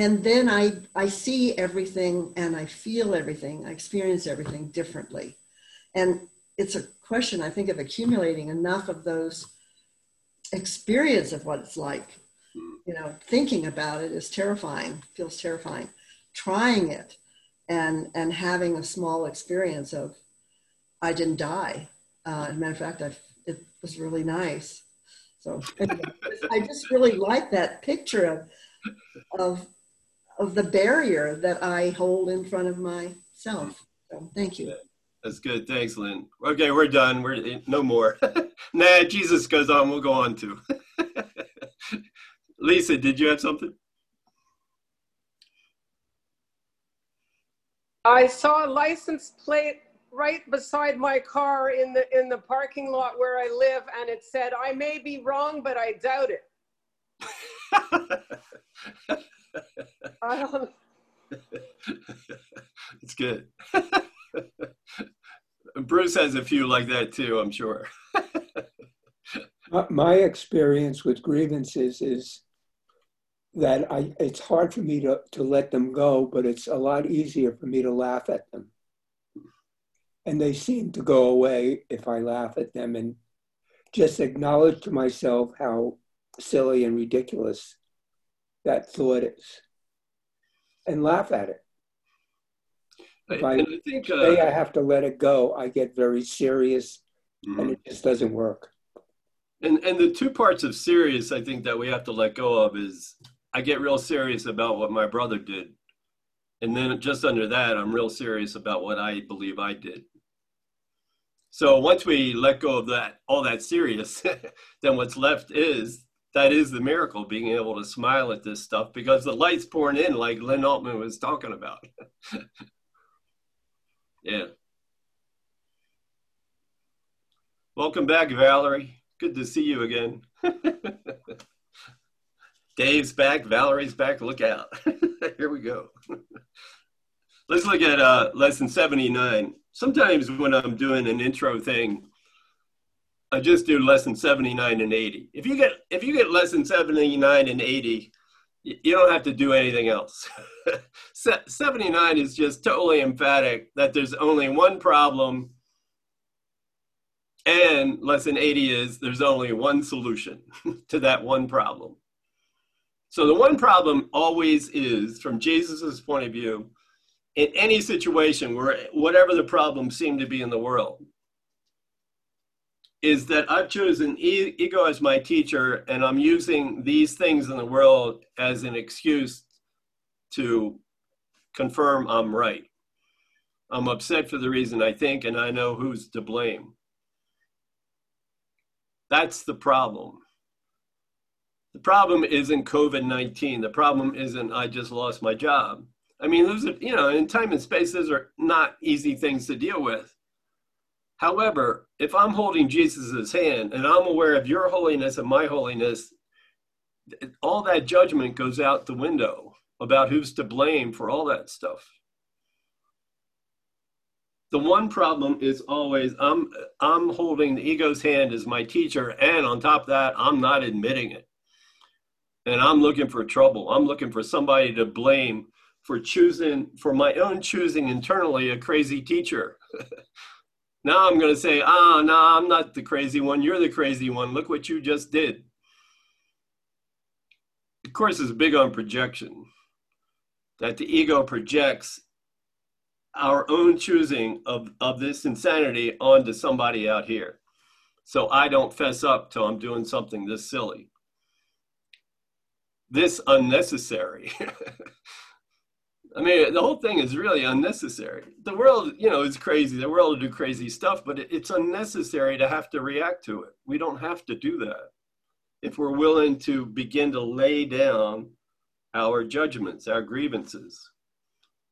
and then I I see everything and I feel everything, I experience everything differently. And it's a question, I think, of accumulating enough of those experience of what it's like you know, thinking about it is terrifying, feels terrifying. Trying it and and having a small experience of, I didn't die. Uh, as a matter of fact, I, it was really nice. So anyway, I just really like that picture of, of of the barrier that I hold in front of myself. So thank you. That's good. Thanks, Lynn. Okay, we're done. We're no more. nah, Jesus goes on. We'll go on too. Lisa, did you have something? I saw a license plate right beside my car in the in the parking lot where I live, and it said, "I may be wrong, but I doubt it." I um, don't. it's good. Bruce has a few like that too, I'm sure. My experience with grievances is that I it's hard for me to, to let them go, but it's a lot easier for me to laugh at them. And they seem to go away if I laugh at them and just acknowledge to myself how silly and ridiculous that thought is and laugh at it. If I, I think, uh, say I have to let it go, I get very serious mm-hmm. and it just doesn't work. And and the two parts of serious I think that we have to let go of is I get real serious about what my brother did. And then just under that, I'm real serious about what I believe I did. So once we let go of that, all that serious, then what's left is that is the miracle, being able to smile at this stuff because the light's pouring in, like Lynn Altman was talking about. yeah. Welcome back, Valerie. Good to see you again. Dave's back, Valerie's back. Look out. Here we go. Let's look at uh, lesson 79. Sometimes when I'm doing an intro thing, I just do lesson 79 and 80. If you get if you get lesson 79 and 80, you don't have to do anything else. 79 is just totally emphatic that there's only one problem and lesson 80 is there's only one solution to that one problem. So the one problem always is, from Jesus's point of view, in any situation where whatever the problem seemed to be in the world, is that I've chosen e- ego as my teacher, and I'm using these things in the world as an excuse to confirm I'm right. I'm upset for the reason I think, and I know who's to blame. That's the problem. The problem isn't COVID 19. The problem isn't I just lost my job. I mean, those are, you know, in time and space, those are not easy things to deal with. However, if I'm holding Jesus' hand and I'm aware of your holiness and my holiness, all that judgment goes out the window about who's to blame for all that stuff. The one problem is always I'm I'm holding the ego's hand as my teacher, and on top of that, I'm not admitting it. And I'm looking for trouble. I'm looking for somebody to blame for choosing for my own choosing internally a crazy teacher. Now I'm going to say, ah, oh, no, I'm not the crazy one. You're the crazy one. Look what you just did. Of course, it's big on projection, that the ego projects our own choosing of, of this insanity onto somebody out here. So I don't fess up till I'm doing something this silly, this unnecessary. I mean, the whole thing is really unnecessary. The world, you know, is crazy. The world will do crazy stuff, but it's unnecessary to have to react to it. We don't have to do that if we're willing to begin to lay down our judgments, our grievances,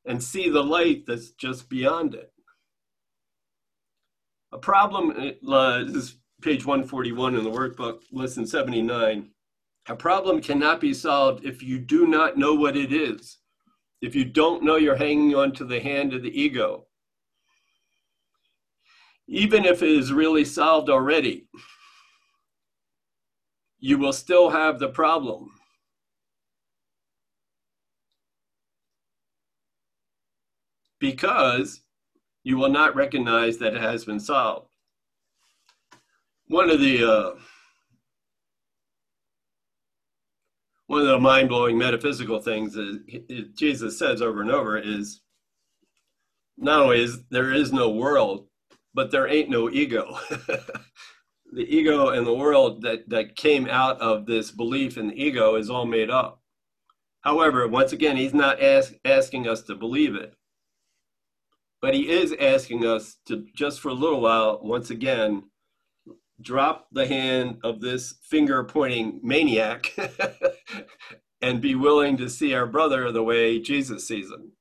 and see the light that's just beyond it. A problem, uh, this is page 141 in the workbook, lesson 79. A problem cannot be solved if you do not know what it is if you don't know you're hanging on to the hand of the ego, even if it is really solved already, you will still have the problem. Because you will not recognize that it has been solved. One of the uh, one of the mind blowing metaphysical things that Jesus says over and over is not only is there is no world, but there ain't no ego. the ego and the world that, that came out of this belief in the ego is all made up. However, once again, he's not ask, asking us to believe it, but he is asking us to just for a little while, once again, drop the hand of this finger pointing maniac and be willing to see our brother the way Jesus sees him.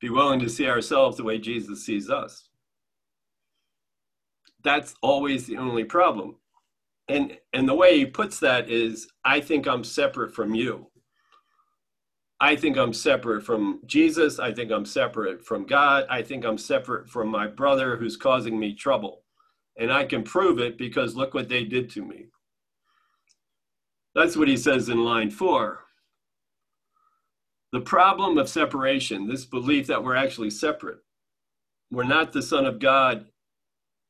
Be willing to see ourselves the way Jesus sees us. That's always the only problem. And and the way he puts that is I think I'm separate from you. I think I'm separate from Jesus. I think I'm separate from God. I think I'm separate from my brother who's causing me trouble. And I can prove it because look what they did to me. That's what he says in line four. The problem of separation, this belief that we're actually separate, we're not the Son of God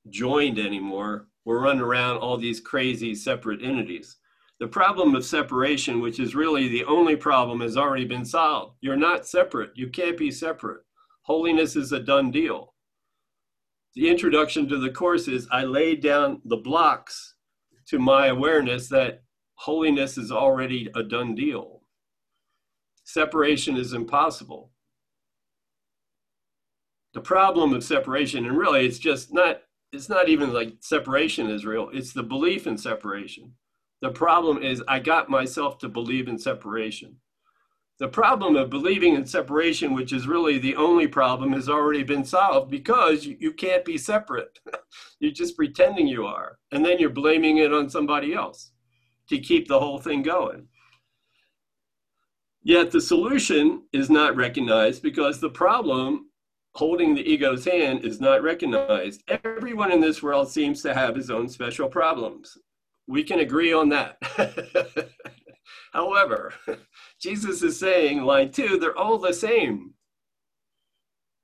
joined anymore. We're running around all these crazy separate entities. The problem of separation, which is really the only problem, has already been solved. You're not separate. You can't be separate. Holiness is a done deal the introduction to the course is I laid down the blocks to my awareness that holiness is already a done deal. Separation is impossible. The problem of separation, and really it's just not, it's not even like separation is real, it's the belief in separation. The problem is I got myself to believe in separation. The problem of believing in separation, which is really the only problem, has already been solved because you, you can't be separate. you're just pretending you are. And then you're blaming it on somebody else to keep the whole thing going. Yet the solution is not recognized because the problem holding the ego's hand is not recognized. Everyone in this world seems to have his own special problems. We can agree on that. However, Jesus is saying, line two, they're all the same.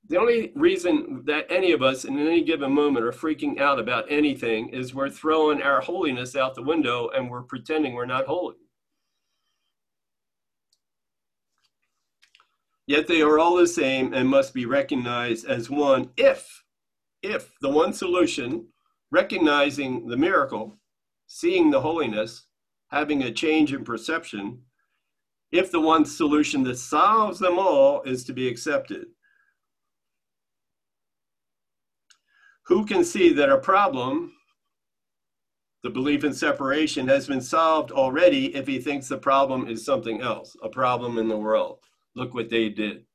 The only reason that any of us in any given moment are freaking out about anything is we're throwing our holiness out the window and we're pretending we're not holy. Yet they are all the same and must be recognized as one if, if the one solution, recognizing the miracle, seeing the holiness, having a change in perception, if the one solution that solves them all is to be accepted. Who can see that a problem, the belief in separation, has been solved already if he thinks the problem is something else, a problem in the world? Look what they did.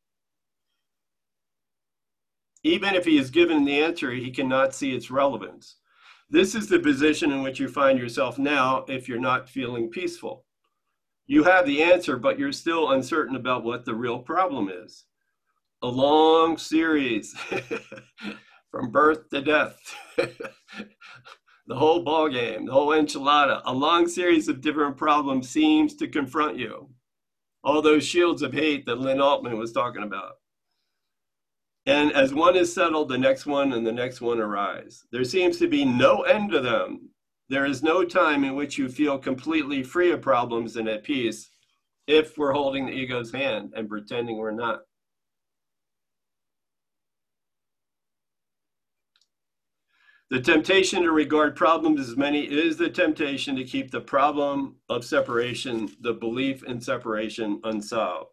Even if he is given the answer, he cannot see its relevance. This is the position in which you find yourself now if you're not feeling peaceful. You have the answer, but you're still uncertain about what the real problem is. A long series from birth to death. the whole ball game, the whole enchilada, a long series of different problems seems to confront you all those shields of hate that Lynn Altman was talking about. And as one is settled, the next one and the next one arise. There seems to be no end to them. There is no time in which you feel completely free of problems and at peace if we're holding the ego's hand and pretending we're not. The temptation to regard problems as many is the temptation to keep the problem of separation, the belief in separation, unsolved.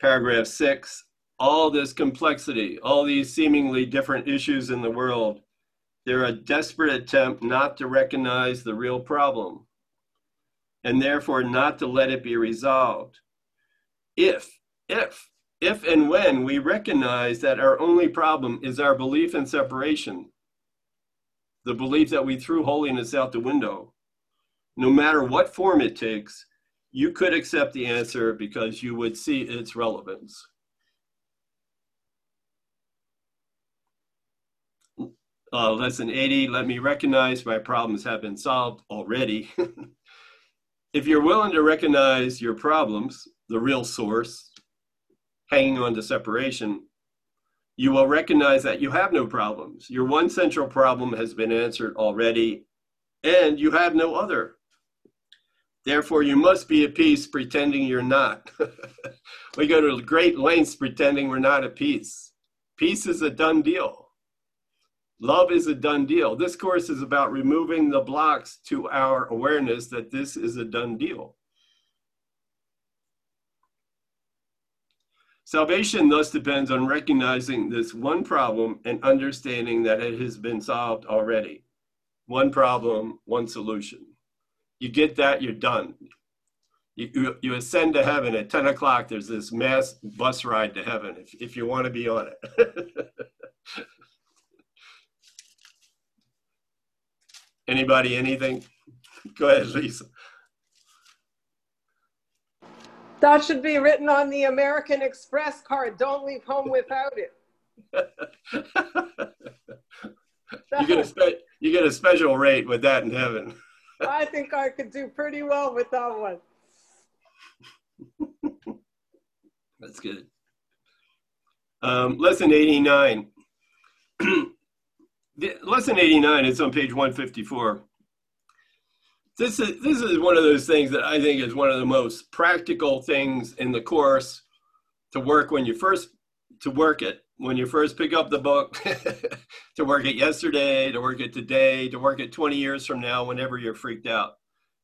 Paragraph six all this complexity, all these seemingly different issues in the world, they're a desperate attempt not to recognize the real problem and therefore not to let it be resolved. If, if, if and when we recognize that our only problem is our belief in separation, the belief that we threw holiness out the window. No matter what form it takes, you could accept the answer because you would see its relevance. Uh, lesson 80, let me recognize my problems have been solved already. if you're willing to recognize your problems, the real source, hanging on to separation, you will recognize that you have no problems. Your one central problem has been answered already, and you have no other. Therefore, you must be at peace pretending you're not. we go to great lengths pretending we're not at peace. Peace is a done deal. Love is a done deal. This course is about removing the blocks to our awareness that this is a done deal. Salvation thus depends on recognizing this one problem and understanding that it has been solved already. One problem, one solution. You get that, you're done. You, you, you ascend to heaven at 10 o'clock. There's this mass bus ride to heaven if, if you want to be on it. Anybody, anything? Go ahead, Lisa. That should be written on the American Express card. Don't leave home without it. you get a you get a special rate with that in heaven. I think I could do pretty well with that one. That's good. Um, lesson 89. the, lesson 89 is on page 154 this is this is one of those things that I think is one of the most practical things in the course to work when you first to work it when you first pick up the book to work it yesterday to work it today to work it 20 years from now whenever you're freaked out.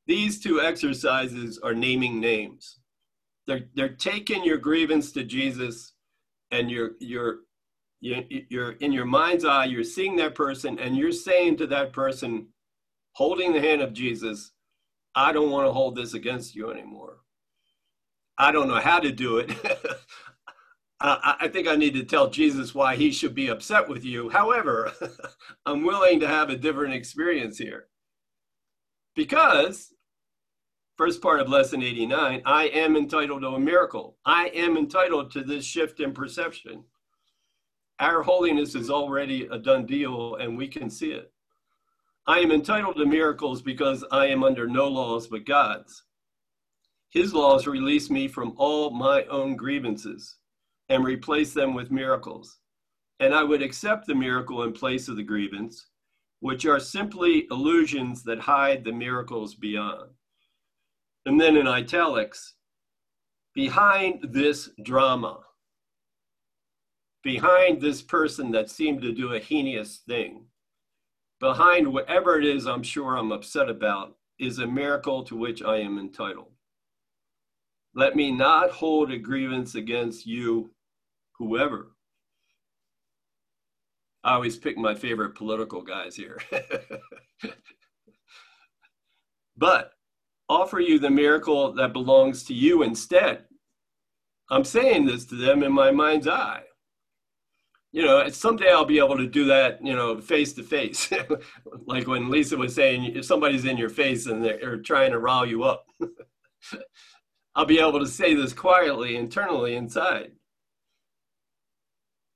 These two exercises are naming names. They're they're taking your grievance to Jesus and you're you're you're in your mind's eye you're seeing that person and you're saying to that person holding the hand of Jesus, I don't want to hold this against you anymore. I don't know how to do it. I, I, think I need to tell Jesus why he should be upset with you. However, I'm willing to have a different experience here. Because first part of lesson 89, I am entitled to a miracle. I am entitled to this shift in perception. Our holiness is already a done deal and we can see it. I am entitled to miracles because I am under no laws but God's. His laws release me from all my own grievances and replace them with miracles. And I would accept the miracle in place of the grievance, which are simply illusions that hide the miracles beyond. And then in italics, behind this drama, behind this person that seemed to do a heinous thing, behind whatever it is I'm sure I'm upset about, is a miracle to which I am entitled. Let me not hold a grievance against you, whoever. I always pick my favorite political guys here. but offer you the miracle that belongs to you instead. I'm saying this to them in my mind's eye. You know, someday I'll be able to do that, you know, face to face. Like when Lisa was saying, if somebody's in your face and they're trying to rile you up, I'll be able to say this quietly, internally, inside.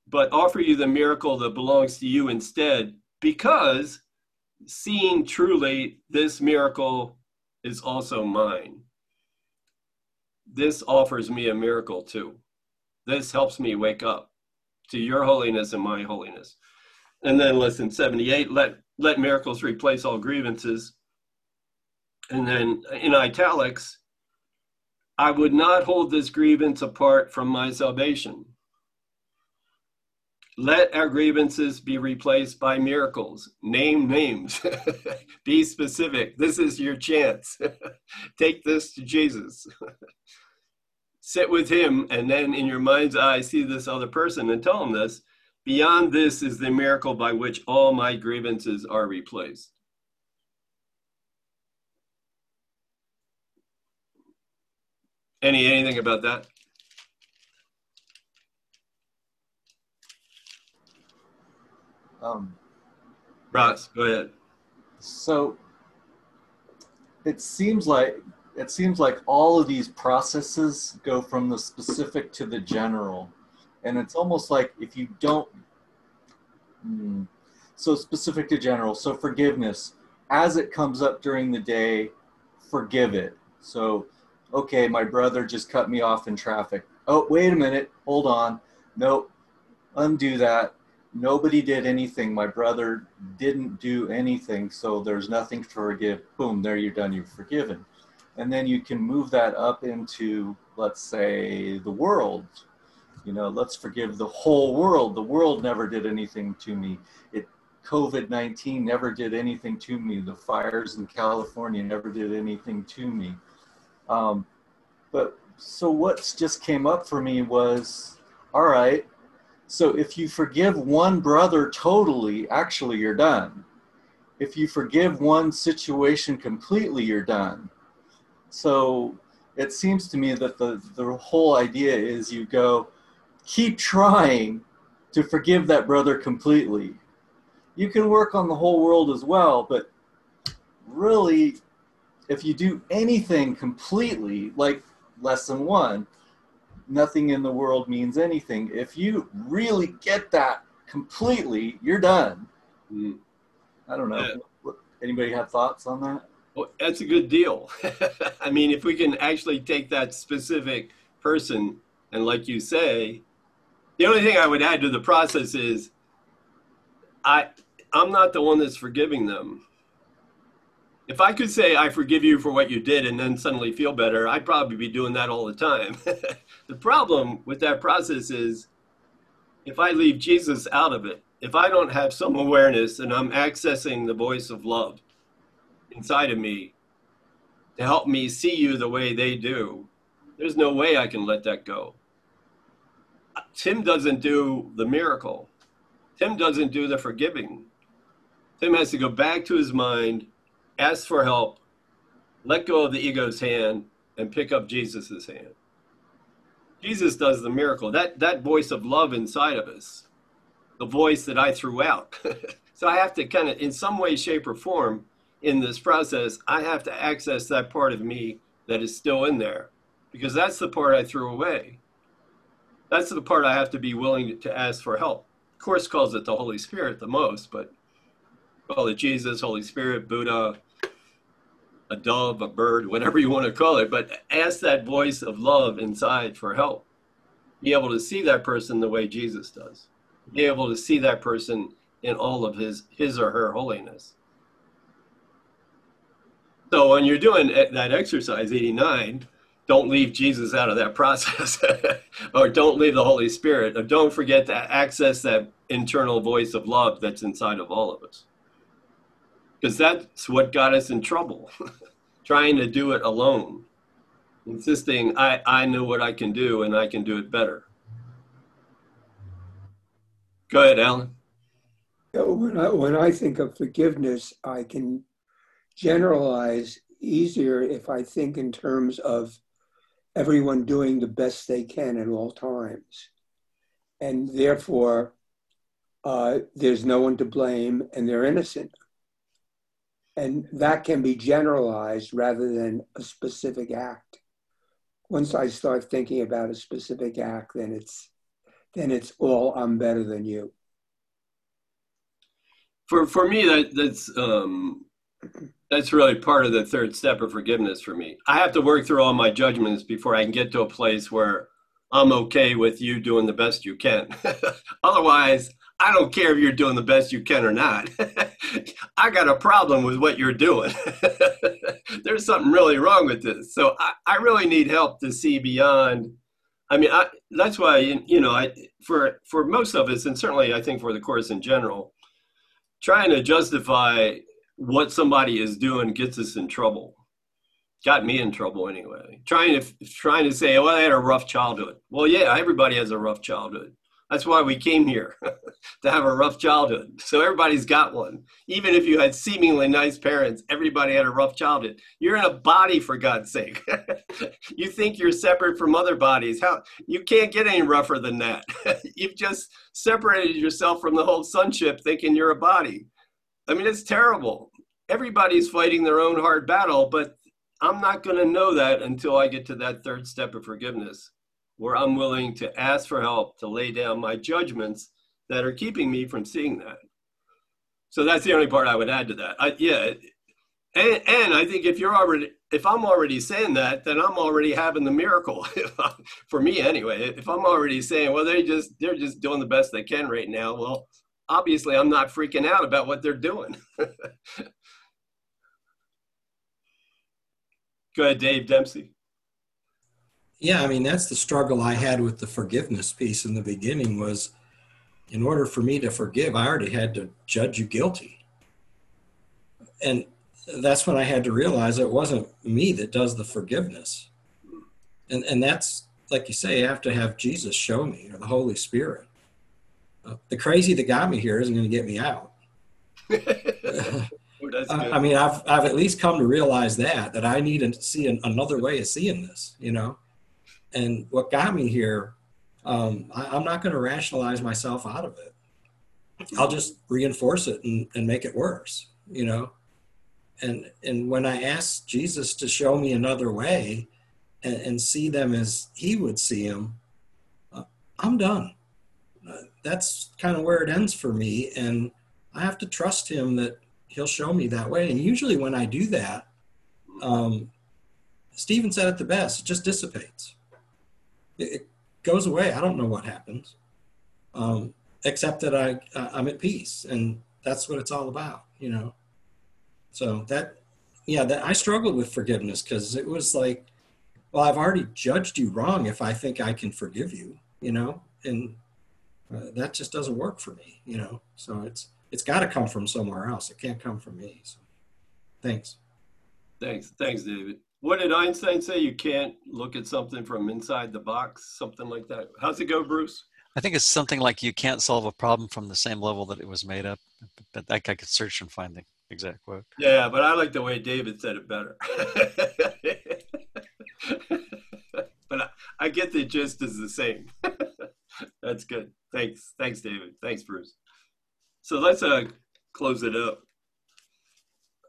But offer you the miracle that belongs to you instead, because seeing truly this miracle is also mine. This offers me a miracle too. This helps me wake up to your holiness and my holiness. And then lesson 78, let, let miracles replace all grievances. And then in italics, I would not hold this grievance apart from my salvation. Let our grievances be replaced by miracles. Name names. be specific. This is your chance. Take this to Jesus. Sit with him, and then in your mind's eye, see this other person and tell him this. Beyond this is the miracle by which all my grievances are replaced. Any anything about that? Um, Ross, go ahead. so it seems like it seems like all of these processes go from the specific to the general, and it's almost like if you don't. Hmm, so specific to general. So forgiveness, as it comes up during the day, forgive it. So, okay, my brother just cut me off in traffic. Oh, wait a minute, hold on. Nope, undo that nobody did anything. My brother didn't do anything, so there's nothing to forgive. Boom, there you're done, you're forgiven. And then you can move that up into, let's say, the world. You know, let's forgive the whole world. The world never did anything to me. It COVID 19 never did anything to me. The fires in California never did anything to me. Um, but so what's just came up for me was all right, so if you forgive one brother totally, actually you're done. If you forgive one situation completely, you're done. So it seems to me that the, the whole idea is you go, keep trying to forgive that brother completely. You can work on the whole world as well, but really, if you do anything completely, like lesson one, nothing in the world means anything. If you really get that completely, you're done. Mm. I don't know. Anybody have thoughts on that? Well, that's a good deal. I mean, if we can actually take that specific person and, like you say, the only thing I would add to the process is I I'm not the one that's forgiving them if I could say I forgive you for what you did and then suddenly feel better, I'd probably be doing that all the time. the problem with that process is if I leave Jesus out of it, if I don't have some awareness and I'm accessing the voice of love inside of me to help me see you the way they do, there's no way I can let that go. Tim doesn't do the miracle. Tim doesn't do the forgiving. Tim has to go back to his mind ask for help, let go of the ego's hand, and pick up Jesus's hand. Jesus does the miracle. That that voice of love inside of us, the voice that I threw out. so I have to kind of, in some way, shape, or form, in this process, I have to access that part of me that is still in there because that's the part I threw away. That's the part I have to be willing to ask for help. Of course, calls it the Holy Spirit the most, but call it Jesus, Holy Spirit, Buddha, a dove, a bird, whatever you want to call it. But ask that voice of love inside for help. Be able to see that person the way Jesus does. Be able to see that person in all of his his or her holiness. So when you're doing that exercise 89, don't leave Jesus out of that process, or don't leave the Holy Spirit, or don't forget to access that internal voice of love that's inside of all of us. Because that's what got us in trouble, trying to do it alone, insisting I, I know what I can do and I can do it better. Go ahead, Alan. When I, when I think of forgiveness, I can generalize easier if I think in terms of everyone doing the best they can at all times. And therefore, uh, there's no one to blame and they're innocent. And that can be generalized rather than a specific act. Once I start thinking about a specific act, then it's then it's all I'm better than you. For for me, that that's um, that's really part of the third step of forgiveness for me. I have to work through all my judgments before I can get to a place where I'm okay with you doing the best you can. Otherwise, I don't care if you're doing the best you can or not. I got a problem with what you're doing. There's something really wrong with this. So I, I really need help to see beyond. I mean, I, that's why you know, I, for for most of us, and certainly I think for the course in general, trying to justify what somebody is doing gets us in trouble. Got me in trouble anyway. Trying to trying to say, well, I had a rough childhood. Well, yeah, everybody has a rough childhood. That's why we came here to have a rough childhood. So everybody's got one. Even if you had seemingly nice parents, everybody had a rough childhood. You're in a body for God's sake. you think you're separate from other bodies. How you can't get any rougher than that. You've just separated yourself from the whole sonship thinking you're a body. I mean, it's terrible. Everybody's fighting their own hard battle, but I'm not going to know that until I get to that third step of forgiveness, where I'm willing to ask for help to lay down my judgments that are keeping me from seeing that. So that's the only part I would add to that. I, yeah, and, and I think if you're already, if I'm already saying that, then I'm already having the miracle. For me, anyway. If I'm already saying, well, they just they're just doing the best they can right now. Well, obviously I'm not freaking out about what they're doing. Go ahead, Dave Dempsey. Yeah, I mean that's the struggle I had with the forgiveness piece in the beginning was in order for me to forgive, I already had to judge you guilty. And that's when I had to realize it wasn't me that does the forgiveness. And and that's like you say, you have to have Jesus show me or the Holy Spirit the crazy that got me here isn't going to get me out. I mean, I've I've at least come to realize that that I need to see an, another way of seeing this, you know. And what got me here, um, I, I'm not going to rationalize myself out of it. I'll just reinforce it and, and make it worse, you know. And and when I ask Jesus to show me another way, and, and see them as He would see them, uh, I'm done that's kind of where it ends for me. And I have to trust him that he'll show me that way. And usually when I do that, um, Stephen said it the best, it just dissipates. It, it goes away. I don't know what happens, um, except that I, I'm at peace. And that's what it's all about, you know? So that, yeah, that I struggled with forgiveness because it was like, well, I've already judged you wrong if I think I can forgive you, you know? And uh, that just doesn't work for me, you know. So it's it's got to come from somewhere else. It can't come from me. So, thanks. Thanks, thanks, David. What did Einstein say? You can't look at something from inside the box, something like that. How's it go, Bruce? I think it's something like you can't solve a problem from the same level that it was made up. But I could search and find the exact quote. Yeah, but I like the way David said it better. but I, I get the gist is the same. That's good. Thanks. Thanks, David. Thanks, Bruce. So let's uh, close it up.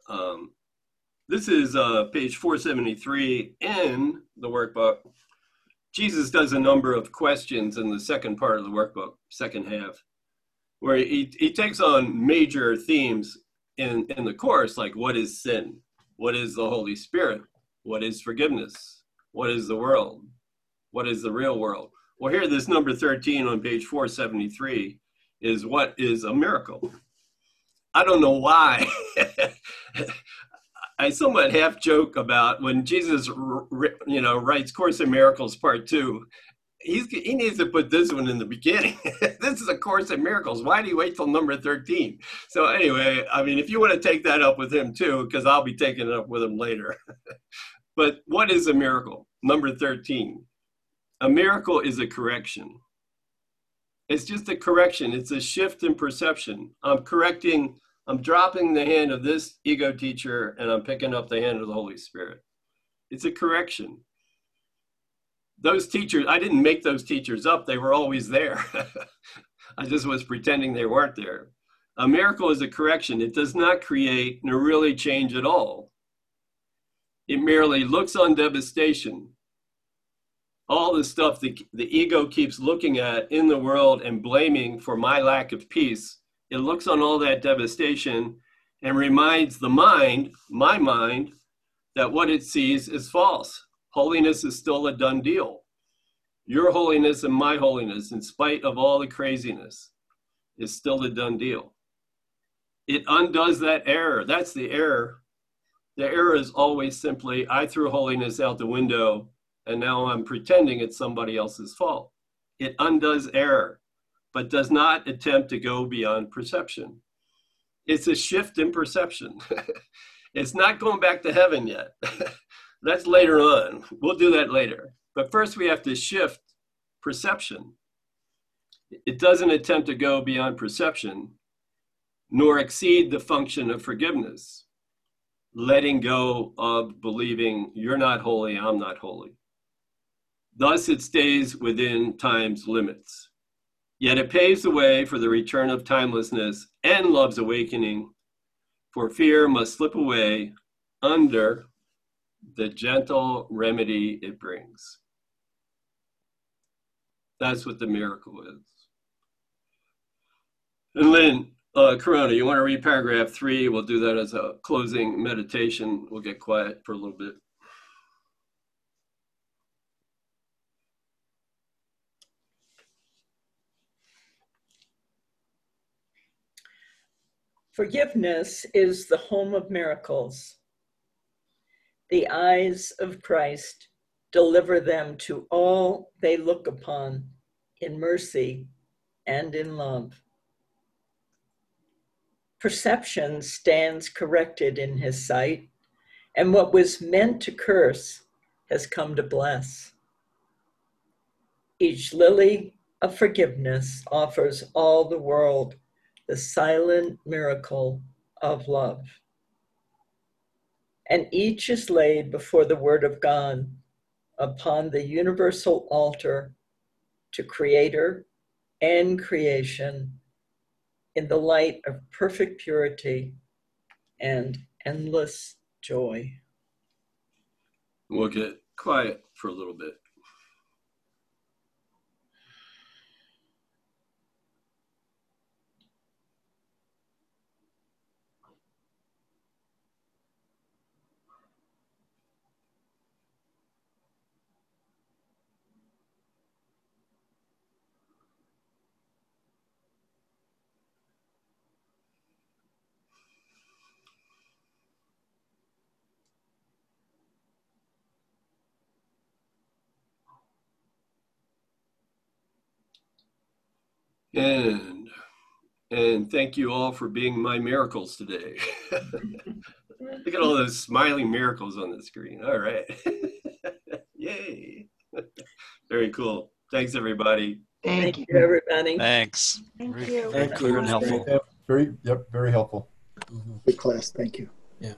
Um, This is uh, page 473 in the workbook. Jesus does a number of questions in the second part of the workbook, second half, where he, he takes on major themes in, in the course, like what is sin? What is the Holy Spirit? What is forgiveness? What is the world? What is the real world? Well, here, this number 13 on page 473 is what is a miracle. I don't know why. I somewhat half joke about when Jesus, you know, writes Course in Miracles Part Two. He's, he needs to put this one in the beginning. this is a Course in Miracles. Why do you wait till number 13? So anyway, I mean, if you want to take that up with him too, because I'll be taking it up with him later. but what is a miracle? Number 13. A miracle is a correction. It's just a correction. It's a shift in perception. I'm correcting I'm dropping the hand of this ego teacher and I'm picking up the hand of the Holy Spirit. It's a correction. Those teachers, I didn't make those teachers up, they were always there. I just was pretending they weren't there. A miracle is a correction, it does not create nor really change at all. It merely looks on devastation. All the stuff the, the ego keeps looking at in the world and blaming for my lack of peace it looks on all that devastation and reminds the mind, my mind, that what it sees is false. Holiness is still a done deal. Your holiness and my holiness, in spite of all the craziness, is still a done deal. It undoes that error. That's the error. The error is always simply I threw holiness out the window and now I'm pretending it's somebody else's fault. It undoes error but does not attempt to go beyond perception. It's a shift in perception. it's not going back to heaven yet. That's later on. We'll do that later. But first, we have to shift perception. It doesn't attempt to go beyond perception, nor exceed the function of forgiveness, letting go of believing you're not holy, I'm not holy. Thus, it stays within time's limits. Yet it paves the way for the return of timelessness and love's awakening, for fear must slip away under the gentle remedy it brings. That's what the miracle is. And Lynn, uh, Corona, you want to read paragraph three? We'll do that as a closing meditation. We'll get quiet for a little bit. Forgiveness is the home of miracles. The eyes of Christ deliver them to all they look upon in mercy and in love. Perception stands corrected in his sight, and what was meant to curse has come to bless. Each lily of forgiveness offers all the world the silent miracle of love. And each is laid before the Word of God upon the universal altar to Creator and creation in the light of perfect purity and endless joy. We'll get quiet for a little bit. And and thank you all for being my miracles today. Look at all those smiling miracles on the screen. All right. Yay. Very cool. Thanks, everybody. Thank, Thank you, everybody. Thanks. Thank very, you. Very clear and helpful. Very, yep, very helpful. Mm-hmm. Good class. Thank you. Yeah.